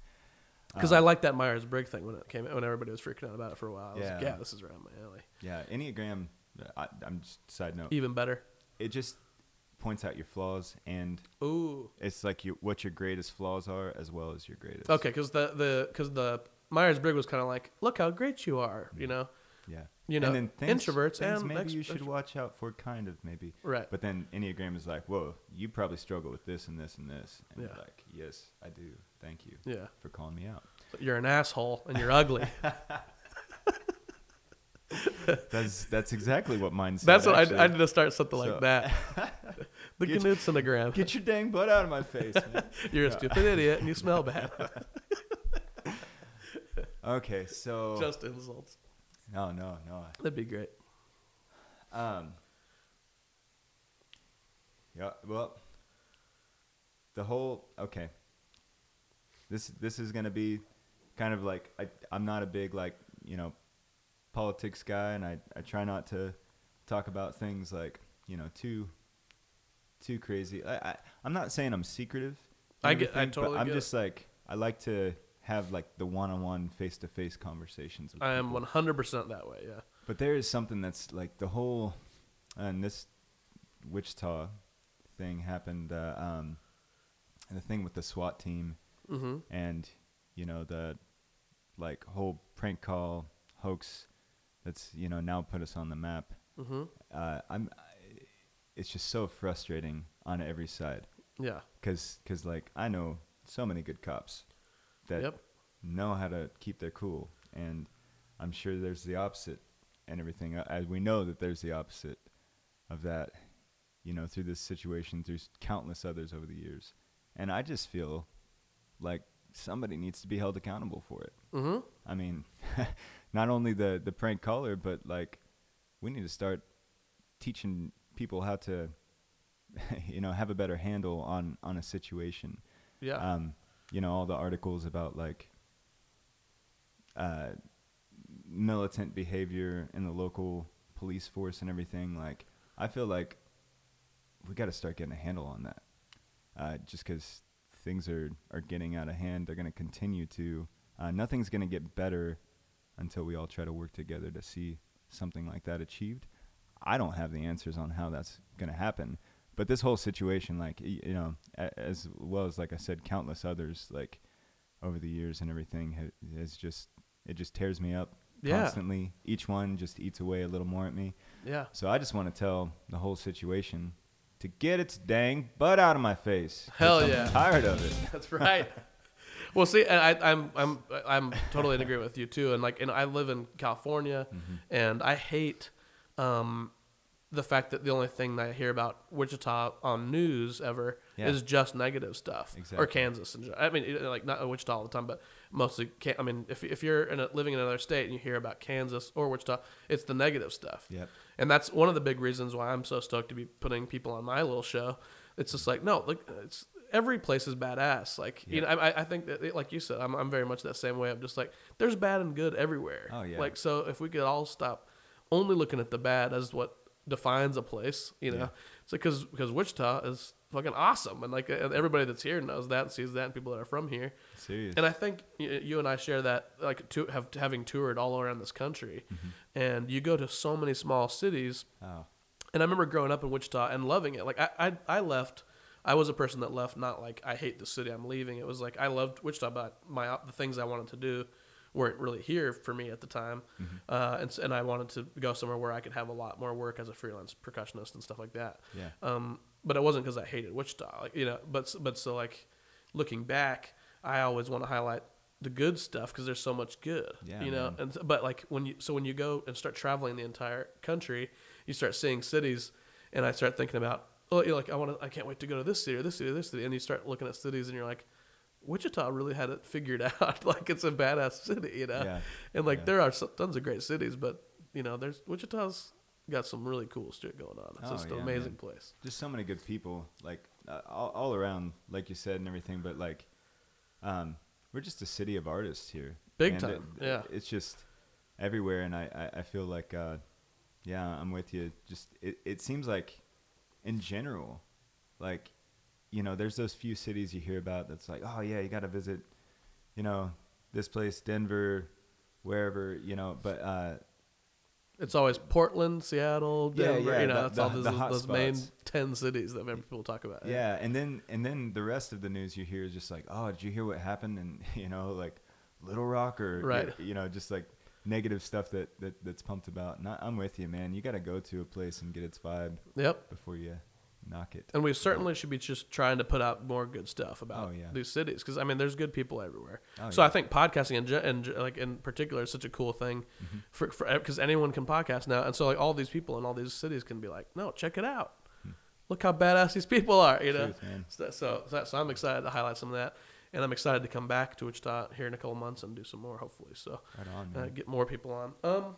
because I um, like that Myers Briggs thing when it came when everybody was freaking out about it for a while. I was like, Yeah. yeah, this is right up my alley. Yeah, enneagram. I, I'm just side note. Even better. It just points out your flaws, and Ooh. it's like you, what your greatest flaws are as well as your greatest. Okay, because the the because the Myers Briggs was kind of like, look how great you are, you know. Yeah. You know, and then things, introverts things and maybe ex- you should extro- watch out for, kind of maybe. Right. But then enneagram is like, whoa, you probably struggle with this and this and this, and Yeah. you're like, yes, I do. Thank you Yeah, for calling me out. you're an asshole and you're ugly. That's that's exactly what mine said. That's what I, actually. I need to start something So- like that. The Get- Knudsenagram. Get your dang butt out of my face, man. You're a stupid idiot and you smell bad. okay, so Just insults. No, no, no. That'd be great. Um. Yeah. Well. The whole okay. This this is gonna be kind of like I I'm not a big like you know politics guy and I I try not to talk about things like you know too too crazy. I, I I'm not saying I'm secretive. I get. I totally. I'm it. just like I like to have like the one-on-one face-to-face conversations. With I am people. 100% that way, yeah. But there is something that's like the whole, and this Wichita thing happened. Uh, um, and the thing with the SWAT team, Mm-hmm. and you know the like whole prank call hoax that's you know now put us on the map. Mm-hmm. Uh, I'm. I, it's just so frustrating on every side, Yeah. because because like I know so many good cops that Yep. know how to keep their cool, and I'm sure there's the opposite and everything. Uh, As we know that there's the opposite of that, you know, through this situation, through countless others over the years, and I just feel like somebody needs to be held accountable for it. Mm-hmm. I mean, not only the the prank caller, but like we need to start teaching people how to, you know, have a better handle on on a situation. Yeah. Um, you know, all the articles about like uh, militant behavior in the local police force and everything. Like, I feel like we got to start getting a handle on that. Uh, just because things are, are getting out of hand, they're going to continue to. Uh, nothing's going to get better until we all try to work together to see something like that achieved. I don't have the answers on how that's going to happen, but this whole situation, like you know, as well as like I said, countless others, like over the years and everything, has just it just tears me up Yeah. constantly. Each one just eats away a little more at me. yeah. So I just want to tell the whole situation to get its dang butt out of my face. Hell I'm yeah. tired of it. That's right. well, see, and I, I'm I'm I'm totally in agreement with you too. And like, and I live in California, Mm-hmm. and I hate um, the fact that the only thing that I hear about Wichita on news ever Yeah. is just negative stuff, or Kansas. Gen- I mean, uh, like not Wichita all the time, but mostly. I mean, if if you're in a, living in another state and you hear about Kansas or Wichita, it's the negative stuff. Yep. And that's one of the big reasons why I'm so stoked to be putting people on my little show. It's just like, no, like it's every place is badass. Like, you know, I, I think that, like you said, I'm, I'm very much that same way. I'm just like, there's bad and good everywhere. Oh, yeah. Like, so if we could all stop only looking at the bad as what defines a place, you know, Yeah. it's because because Wichita is fucking awesome, and like everybody that's here knows that and sees that, and people that are from here. Serious. And I think you and I share that, like, to have having toured all around this country, mm-hmm. and you go to so many small cities. oh. And I remember growing up in Wichita and loving it. Like I, I, I left. I was a person that left not like I hate the city. I'm leaving. It was like I loved Wichita, but my the things I wanted to do weren't really here for me at the time. Uh, and and I wanted to go somewhere where I could have a lot more work as a freelance percussionist and stuff like that. Yeah. Um, but it wasn't because I hated Wichita. Like you know, but but so like looking back, I always want to highlight the good stuff because there's so much good. Yeah, you know, man. and but like when you so when you go and start traveling the entire country, you start seeing cities, and I start thinking about oh, you're like I want to, I can't wait to go to this city or this city or this city, and you start looking at cities, and you're like. Wichita really had it figured out. like it's a badass city, you know. Yeah. And like Yeah. there are tons of great cities, but you know, there's Wichita's got some really cool shit going on. It's Oh, just an yeah, amazing man. place. just so many good people like uh, all, all around like you said and everything but like um we're just a city of artists here Big And time, it- yeah. it's just everywhere and i i, I feel like uh yeah i'm with you just it, it seems like in general like you know there's those few cities you hear about that's like oh yeah you got to visit you know this place denver wherever you know but uh It's always Portland, Seattle, Denver. yeah, you know, the- that's all the- those, those main ten cities that people talk about. Yeah, and then and then the rest of the news you hear is just like, oh, did you hear what happened? And you know, like Little Rock or Right. you know, just like negative stuff that, that that's pumped about. And I, I'm with you, man. You got to go to a place and get its vibe Yep. before you knock it. And we certainly should be just trying to put out more good stuff about Oh, yeah. these cities because I mean, there's good people everywhere. Oh, so yeah. I think podcasting in like in particular is such a cool thing Mm-hmm. for because anyone can podcast now, and so like all these people in all these cities can be like, no, check it out. Look how badass these people are, you know. Hmm. Truth. So, so so so I'm excited to highlight some of that, and I'm excited to come back to Wichita here in a couple months and do some more, hopefully. So Right on, uh, get more people on. Um,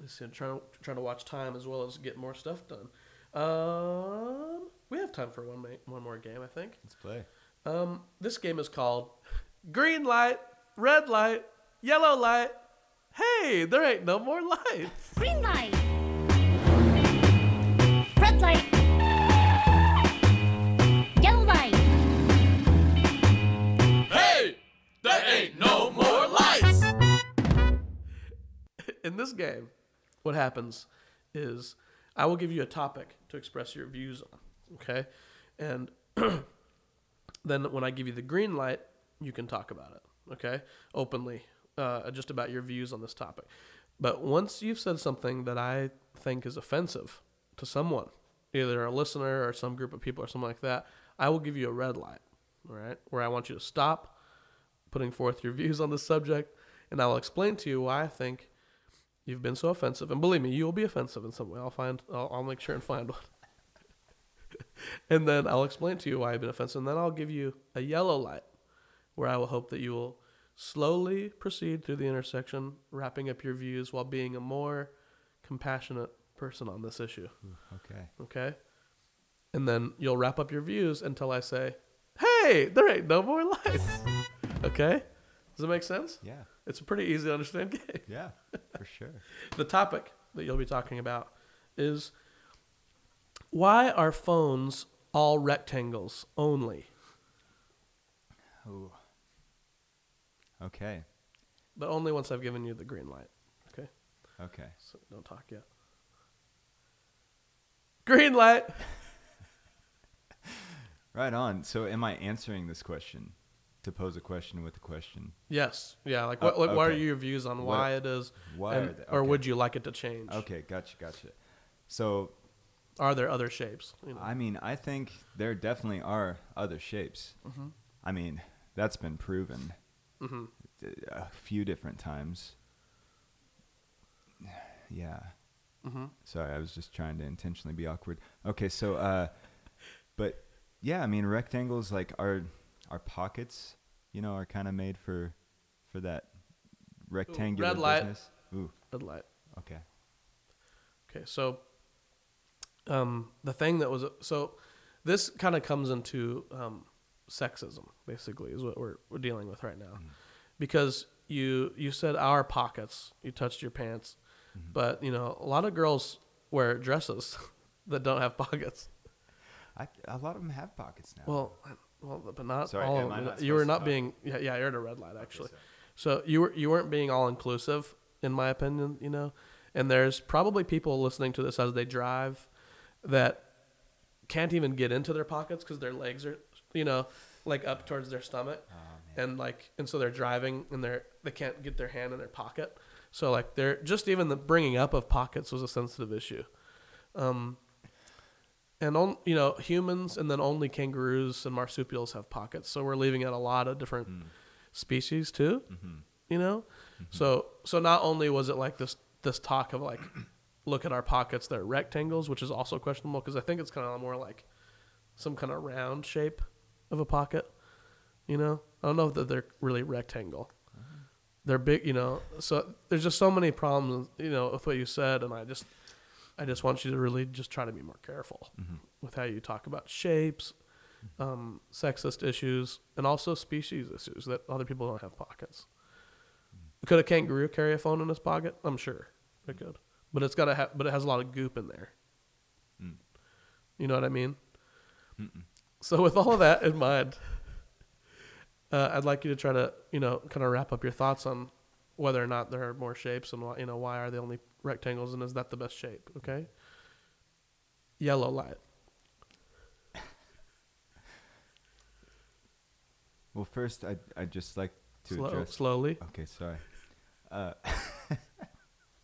let's see. I'm trying trying to watch time as well as get more stuff done. Um, we have time for one ma- one more game, I think. Let's play. Um, this game is called Green Light, Red Light, Yellow Light. Hey, there ain't no more lights. Green light. Red light. Yellow light. Hey, there ain't no more lights. In this game, what happens is I will give you a topic to express your views on, okay? And then when I give you the green light, you can talk about it, okay? Openly, uh, just about your views on this topic. But once you've said something that I think is offensive to someone, either a listener or some group of people or something like that, I will give you a red light, all right? Where I want you to stop putting forth your views on the subject, and I will explain to you why I think you've been so offensive. And believe me, you will be offensive in some way. I'll find, I'll, I'll make sure and find one. and then I'll explain to you why I've been offensive, and then I'll give you a yellow light, where I will hope that you will slowly proceed through the intersection, wrapping up your views while being a more compassionate person on this issue. Hmm, okay. Okay. And then you'll wrap up your views until I say, hey, there ain't no more lights. okay. Does it make sense? Yeah. It's a pretty easy to understand game. Yeah. For sure. The topic that you'll be talking about is why are phones all rectangles only? Ooh. Okay. But only once I've given you the green light. Okay. Okay. So don't talk yet. Green light. Right on. So, am I answering this question? To pose a question with a question. Yes. Yeah. Like, Oh, what, like what are your views on What- why it is, Why and- are they, or would you like it to change? Okay. Gotcha. Gotcha. So, Are there other shapes? You know? I mean, I think there definitely are other shapes. Mm-hmm. I mean, that's been proven Mhm. a few different times. Yeah. Mhm. Sorry, I was just trying to intentionally be awkward. Okay, so uh but yeah, I mean rectangles like our our pockets, you know, are kind of made for for that rectangular red light. business. Ooh, Red light. okay. Okay, so um, the thing that was so this kind of comes into um, sexism, basically, is what we're we're dealing with right now, because you you said our pockets, you touched your pants, but you know a lot of girls wear dresses that don't have pockets. I, a lot of them have pockets now. Well, well, but not Sorry, all. am of I not you were to not talk? being yeah yeah you're at a red light actually. sorry. So you were you weren't being all inclusive in my opinion, you know. And there's probably people listening to this as they drive that can't even get into their pockets because their legs are you know like up towards their stomach, Oh, and like and so they're driving and they're they can't get their hand in their pocket. So like they're just even the bringing up of pockets was a sensitive issue. Um, and on, you know humans and then only kangaroos and marsupials have pockets. So we're leaving out a lot of different Hmm. species too Mm-hmm. you know? So so not only was it like this this talk of like look at our pockets they're rectangles which is also questionable because i think it's kind of more like some kind of round shape of a pocket you know? I don't know that they're really rectangle. They're big you know? So there's just so many problems you know with what you said and i just i just want you to really just try to be more careful Mm-hmm. with how you talk about shapes um, sexist issues and also species issues that other people don't have pockets could a kangaroo carry a phone in his pocket i'm sure it could but it's got to have but it has a lot of goop in there Mm. you know what i mean Mm-mm. so with all of that in mind uh, i'd like you to try to you know kind of wrap up your thoughts on whether or not there are more shapes and why you know why are they only rectangles and is that the best shape okay yellow light Well, first I I just like to Slow, address slowly Okay, sorry. Uh,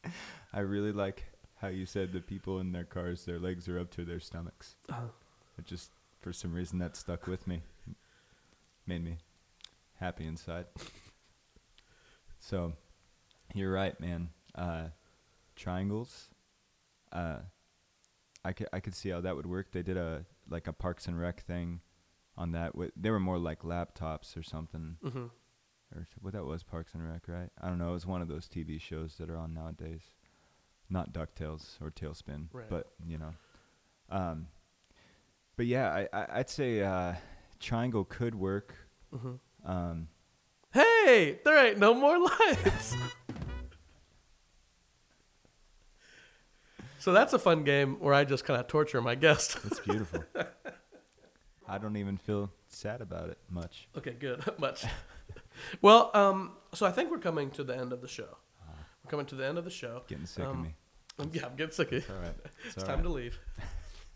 I really like how you said the people in their cars, their legs are up to their stomachs. Uh, It just, for some reason, that stuck with me. Made me happy inside. so, you're right, man. Uh, triangles. Uh, I could I could see how that would work. They did a like a Parks and Rec thing on that. With, they were more like laptops or something hmm or what that was Parks and Rec, right? I don't know. It was one of those TV shows that are on nowadays, not Ducktales or TaleSpin, Right. but you know. Um, but yeah, I, I I'd say uh, triangle could work. hmm Um, Hey, there ain't no more lights. So that's a fun game where I just kind of torture my guest. it's beautiful. I don't even feel sad about it much. okay, good. Much. well, um, so I think we're coming to the end of the show. We're coming to the end of the show. Getting sick of Um, me. Um, yeah, I'm getting sick of you. It's all right. It's, It's all time right. to leave.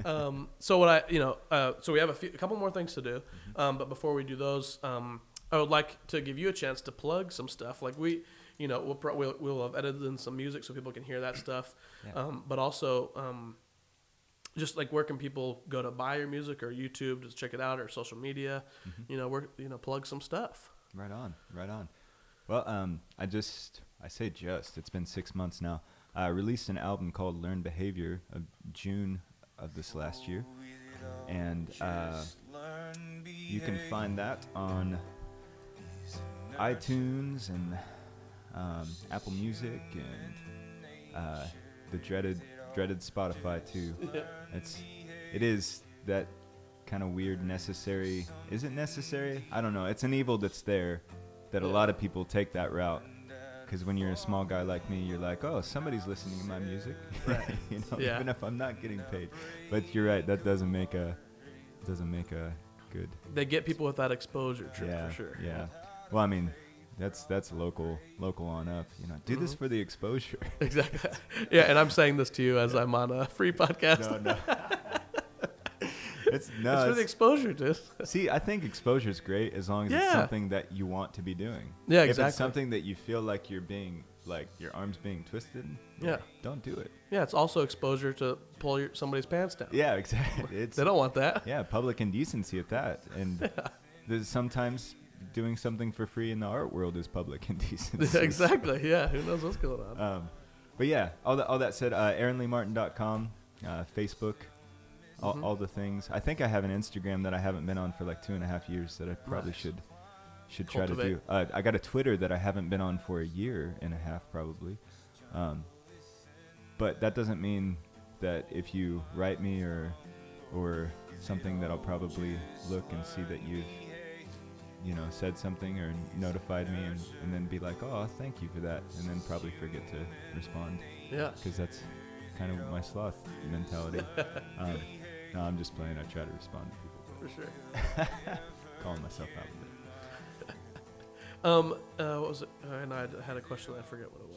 um, so what I, you know, uh, so we have a, few, a couple more things to do, Mm-hmm. um, but before we do those, um, I would like to give you a chance to plug some stuff. Like we, you know, we'll pro- we'll, we'll have edited in some music so people can hear that stuff, Yeah. um, but also um, just like where can people go to buy your music or YouTube to check it out or social media, Mm-hmm. you know, where you know plug some stuff. Right on, right on. Well, um, I just, I say just, it's been six months now. I released an album called Learn Behavior of June of this last year. And uh, you can find that on iTunes and um, Apple Music and uh, the dreaded dreaded Spotify too. It's it is that kind of weird necessary. Is it necessary? I don't know. It's an evil that's there that a lot of people take that route. Because when you're a small guy like me, you're like, oh, somebody's listening to my music, you know, Yeah. even if I'm not getting paid. But you're right. That doesn't make a doesn't make a good They get people with that exposure, yeah, for sure. Yeah. Well, I mean, that's that's local local on up. You know, do this Mm-hmm. for the exposure. Exactly. Yeah, and I'm saying this to you as I'm on a free podcast. no, no. it's no. it's for the exposure, dude. see, I think exposure is great as long as it's something that you want to be doing. Yeah, If exactly. it's something that you feel like you're being like your arms being twisted, Yeah. don't do it. Yeah, it's also exposure to pull your, somebody's pants down. Yeah, exactly. It's They don't want that. yeah, public indecency at that. And there's sometimes doing something for free in the art world is public indecency. exactly. Yeah. Who knows what's going on? Um, but yeah, all that all that said, uh, AaronLeeMartin.com, uh, Facebook, all, Mm-hmm. all the things. I think I have an Instagram that I haven't been on for like two and a half years that I probably Nice. should should try to do. Uh, I got a Twitter that I haven't been on for a year and a half probably. Um, but that doesn't mean that if you write me or or something that I'll probably look and see that you've you know said something or notified me and, and then be like oh thank you for that and then probably forget to respond yeah. because that's kind of my sloth mentality um, no i'm just playing i try to respond to people For sure. calling myself out of it Um, uh, what was it? Uh, and I had a question. I forget what it was.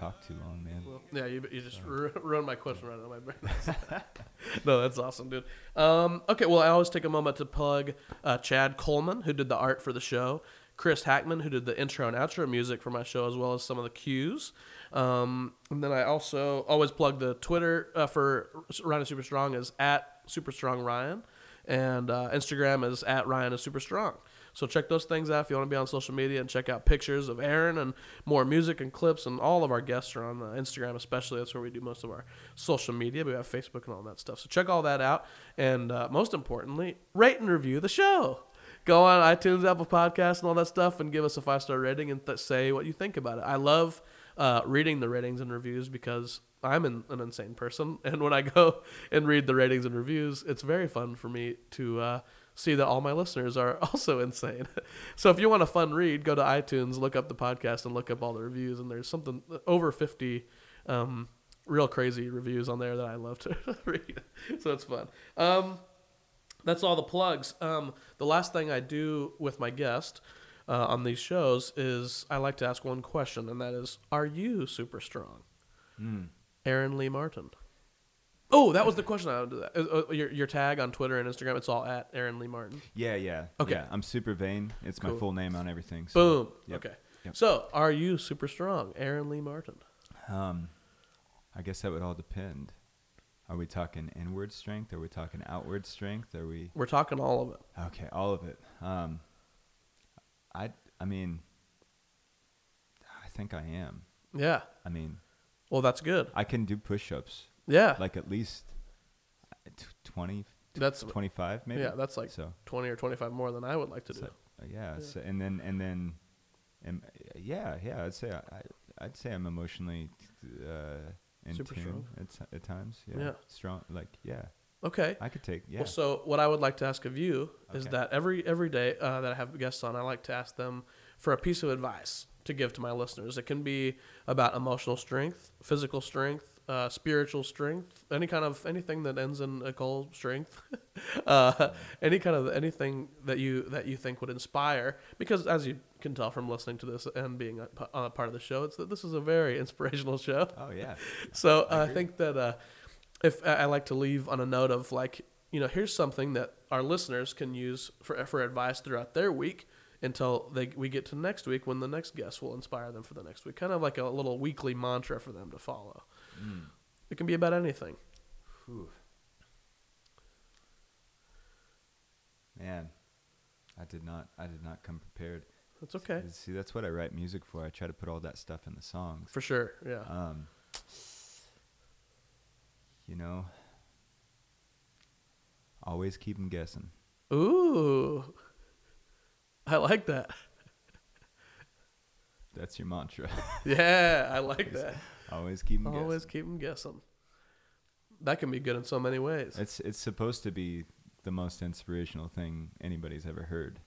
Talk too long man Well, yeah, you, you just ru- ruined my question right out of my brain. no, that's awesome, dude. Um, okay, well, I always take a moment to plug uh, Chad Coleman, who did the art for the show, Chris Hackman, who did the intro and outro music for my show, as well as some of the cues. Um, and then I also always plug the Twitter uh, for Ryan is Super Strong is at Super Strong Ryan, and uh, Instagram is at Ryan is Super Strong. So check those things out if you want to be on social media and check out pictures of Aaron and more music and clips. And all of our guests are on uh, Instagram, especially. That's where we do most of our social media. We have Facebook and all that stuff. So check all that out. And uh, most importantly, rate and review the show. Go on iTunes, Apple Podcasts, and all that stuff, and give us a five star rating and th- say what you think about it. I love uh, reading the ratings and reviews because I'm an, an insane person, and when I go and read the ratings and reviews, it's very fun for me to uh, see that all my listeners are also insane. so if you want a fun read, go to iTunes, look up the podcast, and look up all the reviews. And there's something over 50 um, real crazy reviews on there that I love to read. So it's fun. Um, that's all the plugs. Um, the last thing I do with my guest uh, on these shows is I like to ask one question, and that is, "Are you super strong?" Aaron Lee Martin. Oh, that was the question. I do that. Uh, uh, your, your tag on Twitter and Instagram, it's all at Aaron Lee Martin. yeah yeah Okay. yeah i'm super vain it's my Cool. full name on everything so, Boom. Yep. Okay. Yep. So, are you super strong, Aaron Lee Martin? um i guess that would all depend are we talking inward strength are we talking outward strength are we We're talking all of it. Okay, all of it. Um, I I mean, I think I am. Yeah. I mean, Well, that's good. I can do push-ups Yeah. like at least uh, 20, that's 25 maybe. yeah. That's like so. twenty or twenty-five more than I would like to so, do. uh, yeah. So, and then and then, um, yeah, yeah. I'd say I, I'd say I'm emotionally uh, in Super tune strong. at, at times. Yeah. Yeah. Strong. Like yeah, Okay. I could take yeah. Well, so what I would like to ask of you is that every every day uh, that I have guests on, I like to ask them for a piece of advice to give to my listeners. It can be about emotional strength, physical strength, uh, spiritual strength, any kind of anything that ends in a goal strength, uh, any kind of anything that you that you think would inspire. Because as you can tell from listening to this and being a, a part of the show, it's that this is a very inspirational show. oh yeah. So uh, I think that uh, if I I like to leave on a note of like, you know, here's something that our listeners can use for for advice throughout their week until they we get to next week when the next guest will inspire them for the next week. Kind of like a little weekly mantra for them to follow. It can be about anything. Whew. Man, I did not. I did not come prepared. That's okay See, that's what I write music for. I try to put all that stuff in the songs. for sure. Yeah. Um, you know, always keep them guessing. Ooh, I like that. That's your mantra. Yeah, I like that. Always keep them guessing. Always guessing. keep them guessing. that can be good in so many ways. It's it's supposed to be the most inspirational thing anybody's ever heard.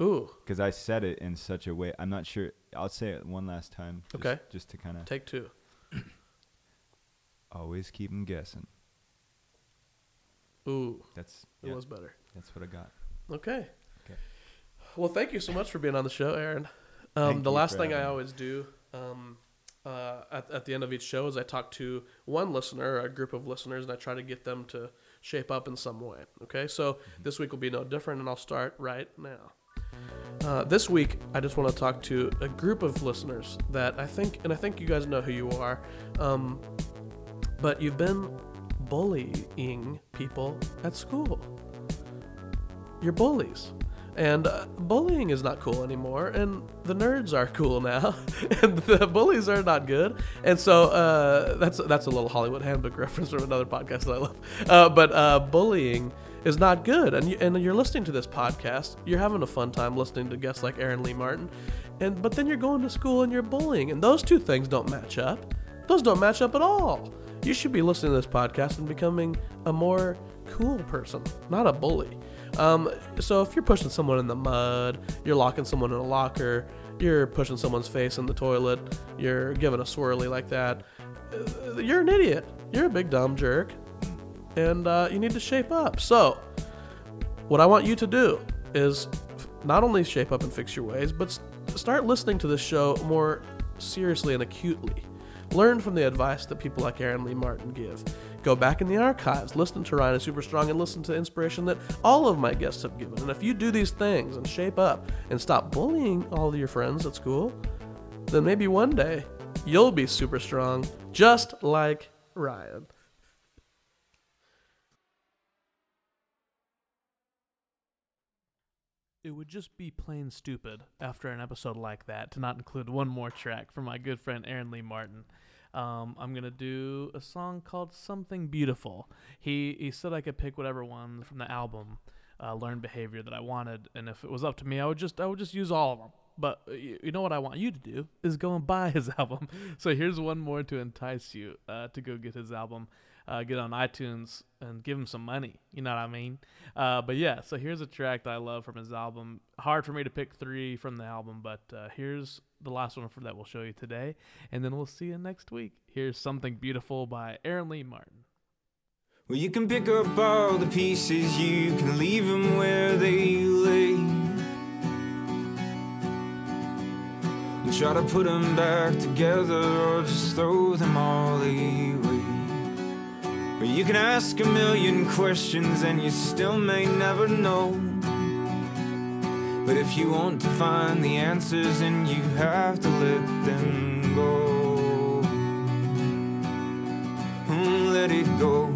Ooh, Because I said it in such a way. I'm not sure. I'll say it one last time. Just, Okay. Just to kind of take two. always keep them guessing. Ooh, That's it yeah, was better. that's what I got. Okay. Okay. Well, thank you so much for being on the show, Aaron. Um, the last thing I always do um, uh, at, at the end of each show is I talk to one listener, or a group of listeners, and I try to get them to shape up in some way. Okay, so Mm-hmm. this week will be no different, and I'll start right now. Uh, this week, I just want to talk to a group of listeners that I think, and I think you guys know who you are, um, but you've been bullying people at school. You're bullies. And uh, bullying is not cool anymore, and the nerds are cool now, and the bullies are not good. And so uh, that's that's a little Hollywood Handbook reference from another podcast that I love. Uh, but uh, bullying is not good, and you, and you're listening to this podcast, you're having a fun time listening to guests like Aaron Lee Martin, and but then you're going to school and you're bullying, and those two things don't match up. Those don't match up at all. You should be listening to this podcast and becoming a more cool person, not a bully. Um, so if you're pushing someone in the mud, you're locking someone in a locker, you're pushing someone's face in the toilet, you're giving a swirly like that, uh, you're an idiot. You're a big dumb jerk, and uh, you need to shape up. So, what I want you to do is not only shape up and fix your ways, but start listening to this show more seriously and acutely. Learn from the advice that people like Aaron Lee Martin give. Go back in the archives, listen to Ryan is Super Strong, and listen to inspiration that all of my guests have given. And if you do these things and shape up and stop bullying all of your friends at school, then maybe one day you'll be super strong, just like Ryan. It would just be plain stupid after an episode like that to not include one more track from my good friend Aaron Lee Martin. Um, I'm gonna do a song called "Something Beautiful." He he said I could pick whatever one from the album, uh, "Learned Behavior" that I wanted, and if it was up to me, I would just I would just use all of them. But uh, you, you know what I want you to do is go and buy his album. So here's one more to entice you uh, to go get his album. Uh, get on iTunes and give him some money. You know what I mean? Uh, but yeah, so here's a track that I love from his album. Hard for me to pick three from the album, but uh, here's the last one for that we'll show you today, and then we'll see you next week. Here's something beautiful by Aaron Lee Martin. Well, you can pick up all the pieces, you can leave them where they lay. And try to put them back together or just throw them all away. Or you can ask a million questions and you still may never know. But if you want to find the answers, then you have to let them go. Mm, Let it go,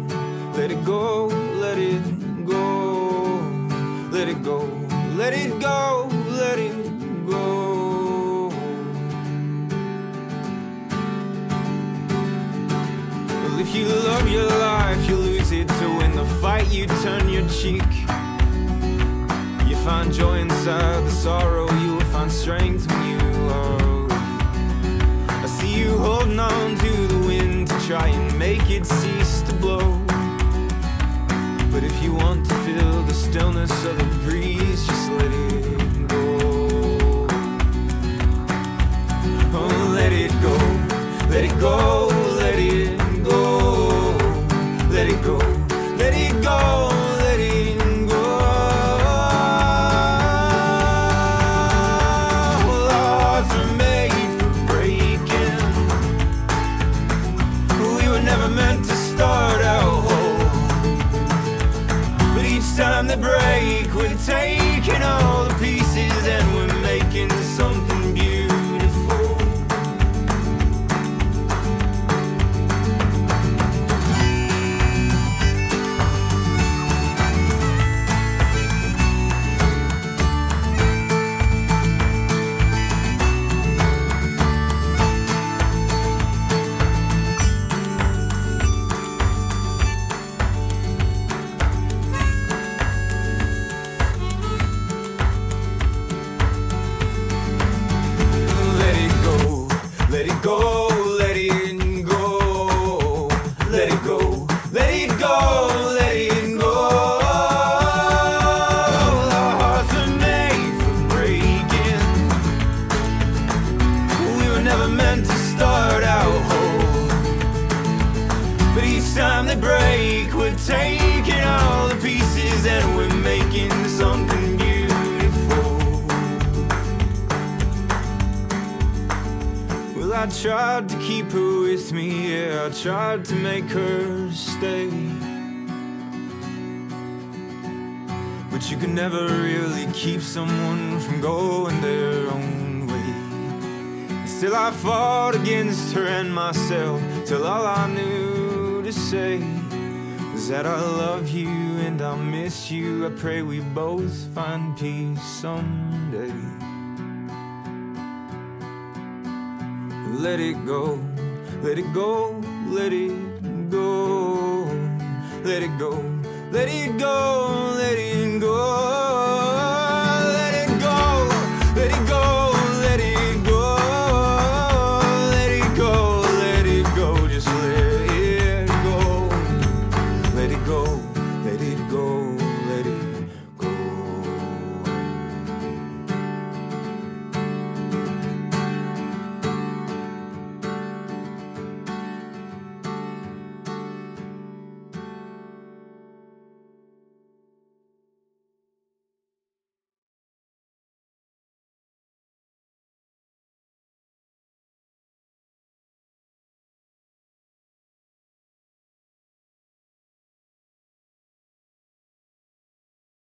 let it go, let it go, let it go, let it go, let it go. Well, if you love your life, you lose it to win the fight, you turn your cheek. Find joy inside the sorrow, you will find strength when you are weak. I see you holding on to the wind to try and make it cease to blow. But if you want to feel the stillness of the breeze, just let it go. Oh, let it go, let it go, never really keep someone from going their own way. Still, I fought against her and myself till all I knew to say was that I love you and I miss you. I pray we both find peace someday. Let it go, let it go, let it go, let it go, let it go.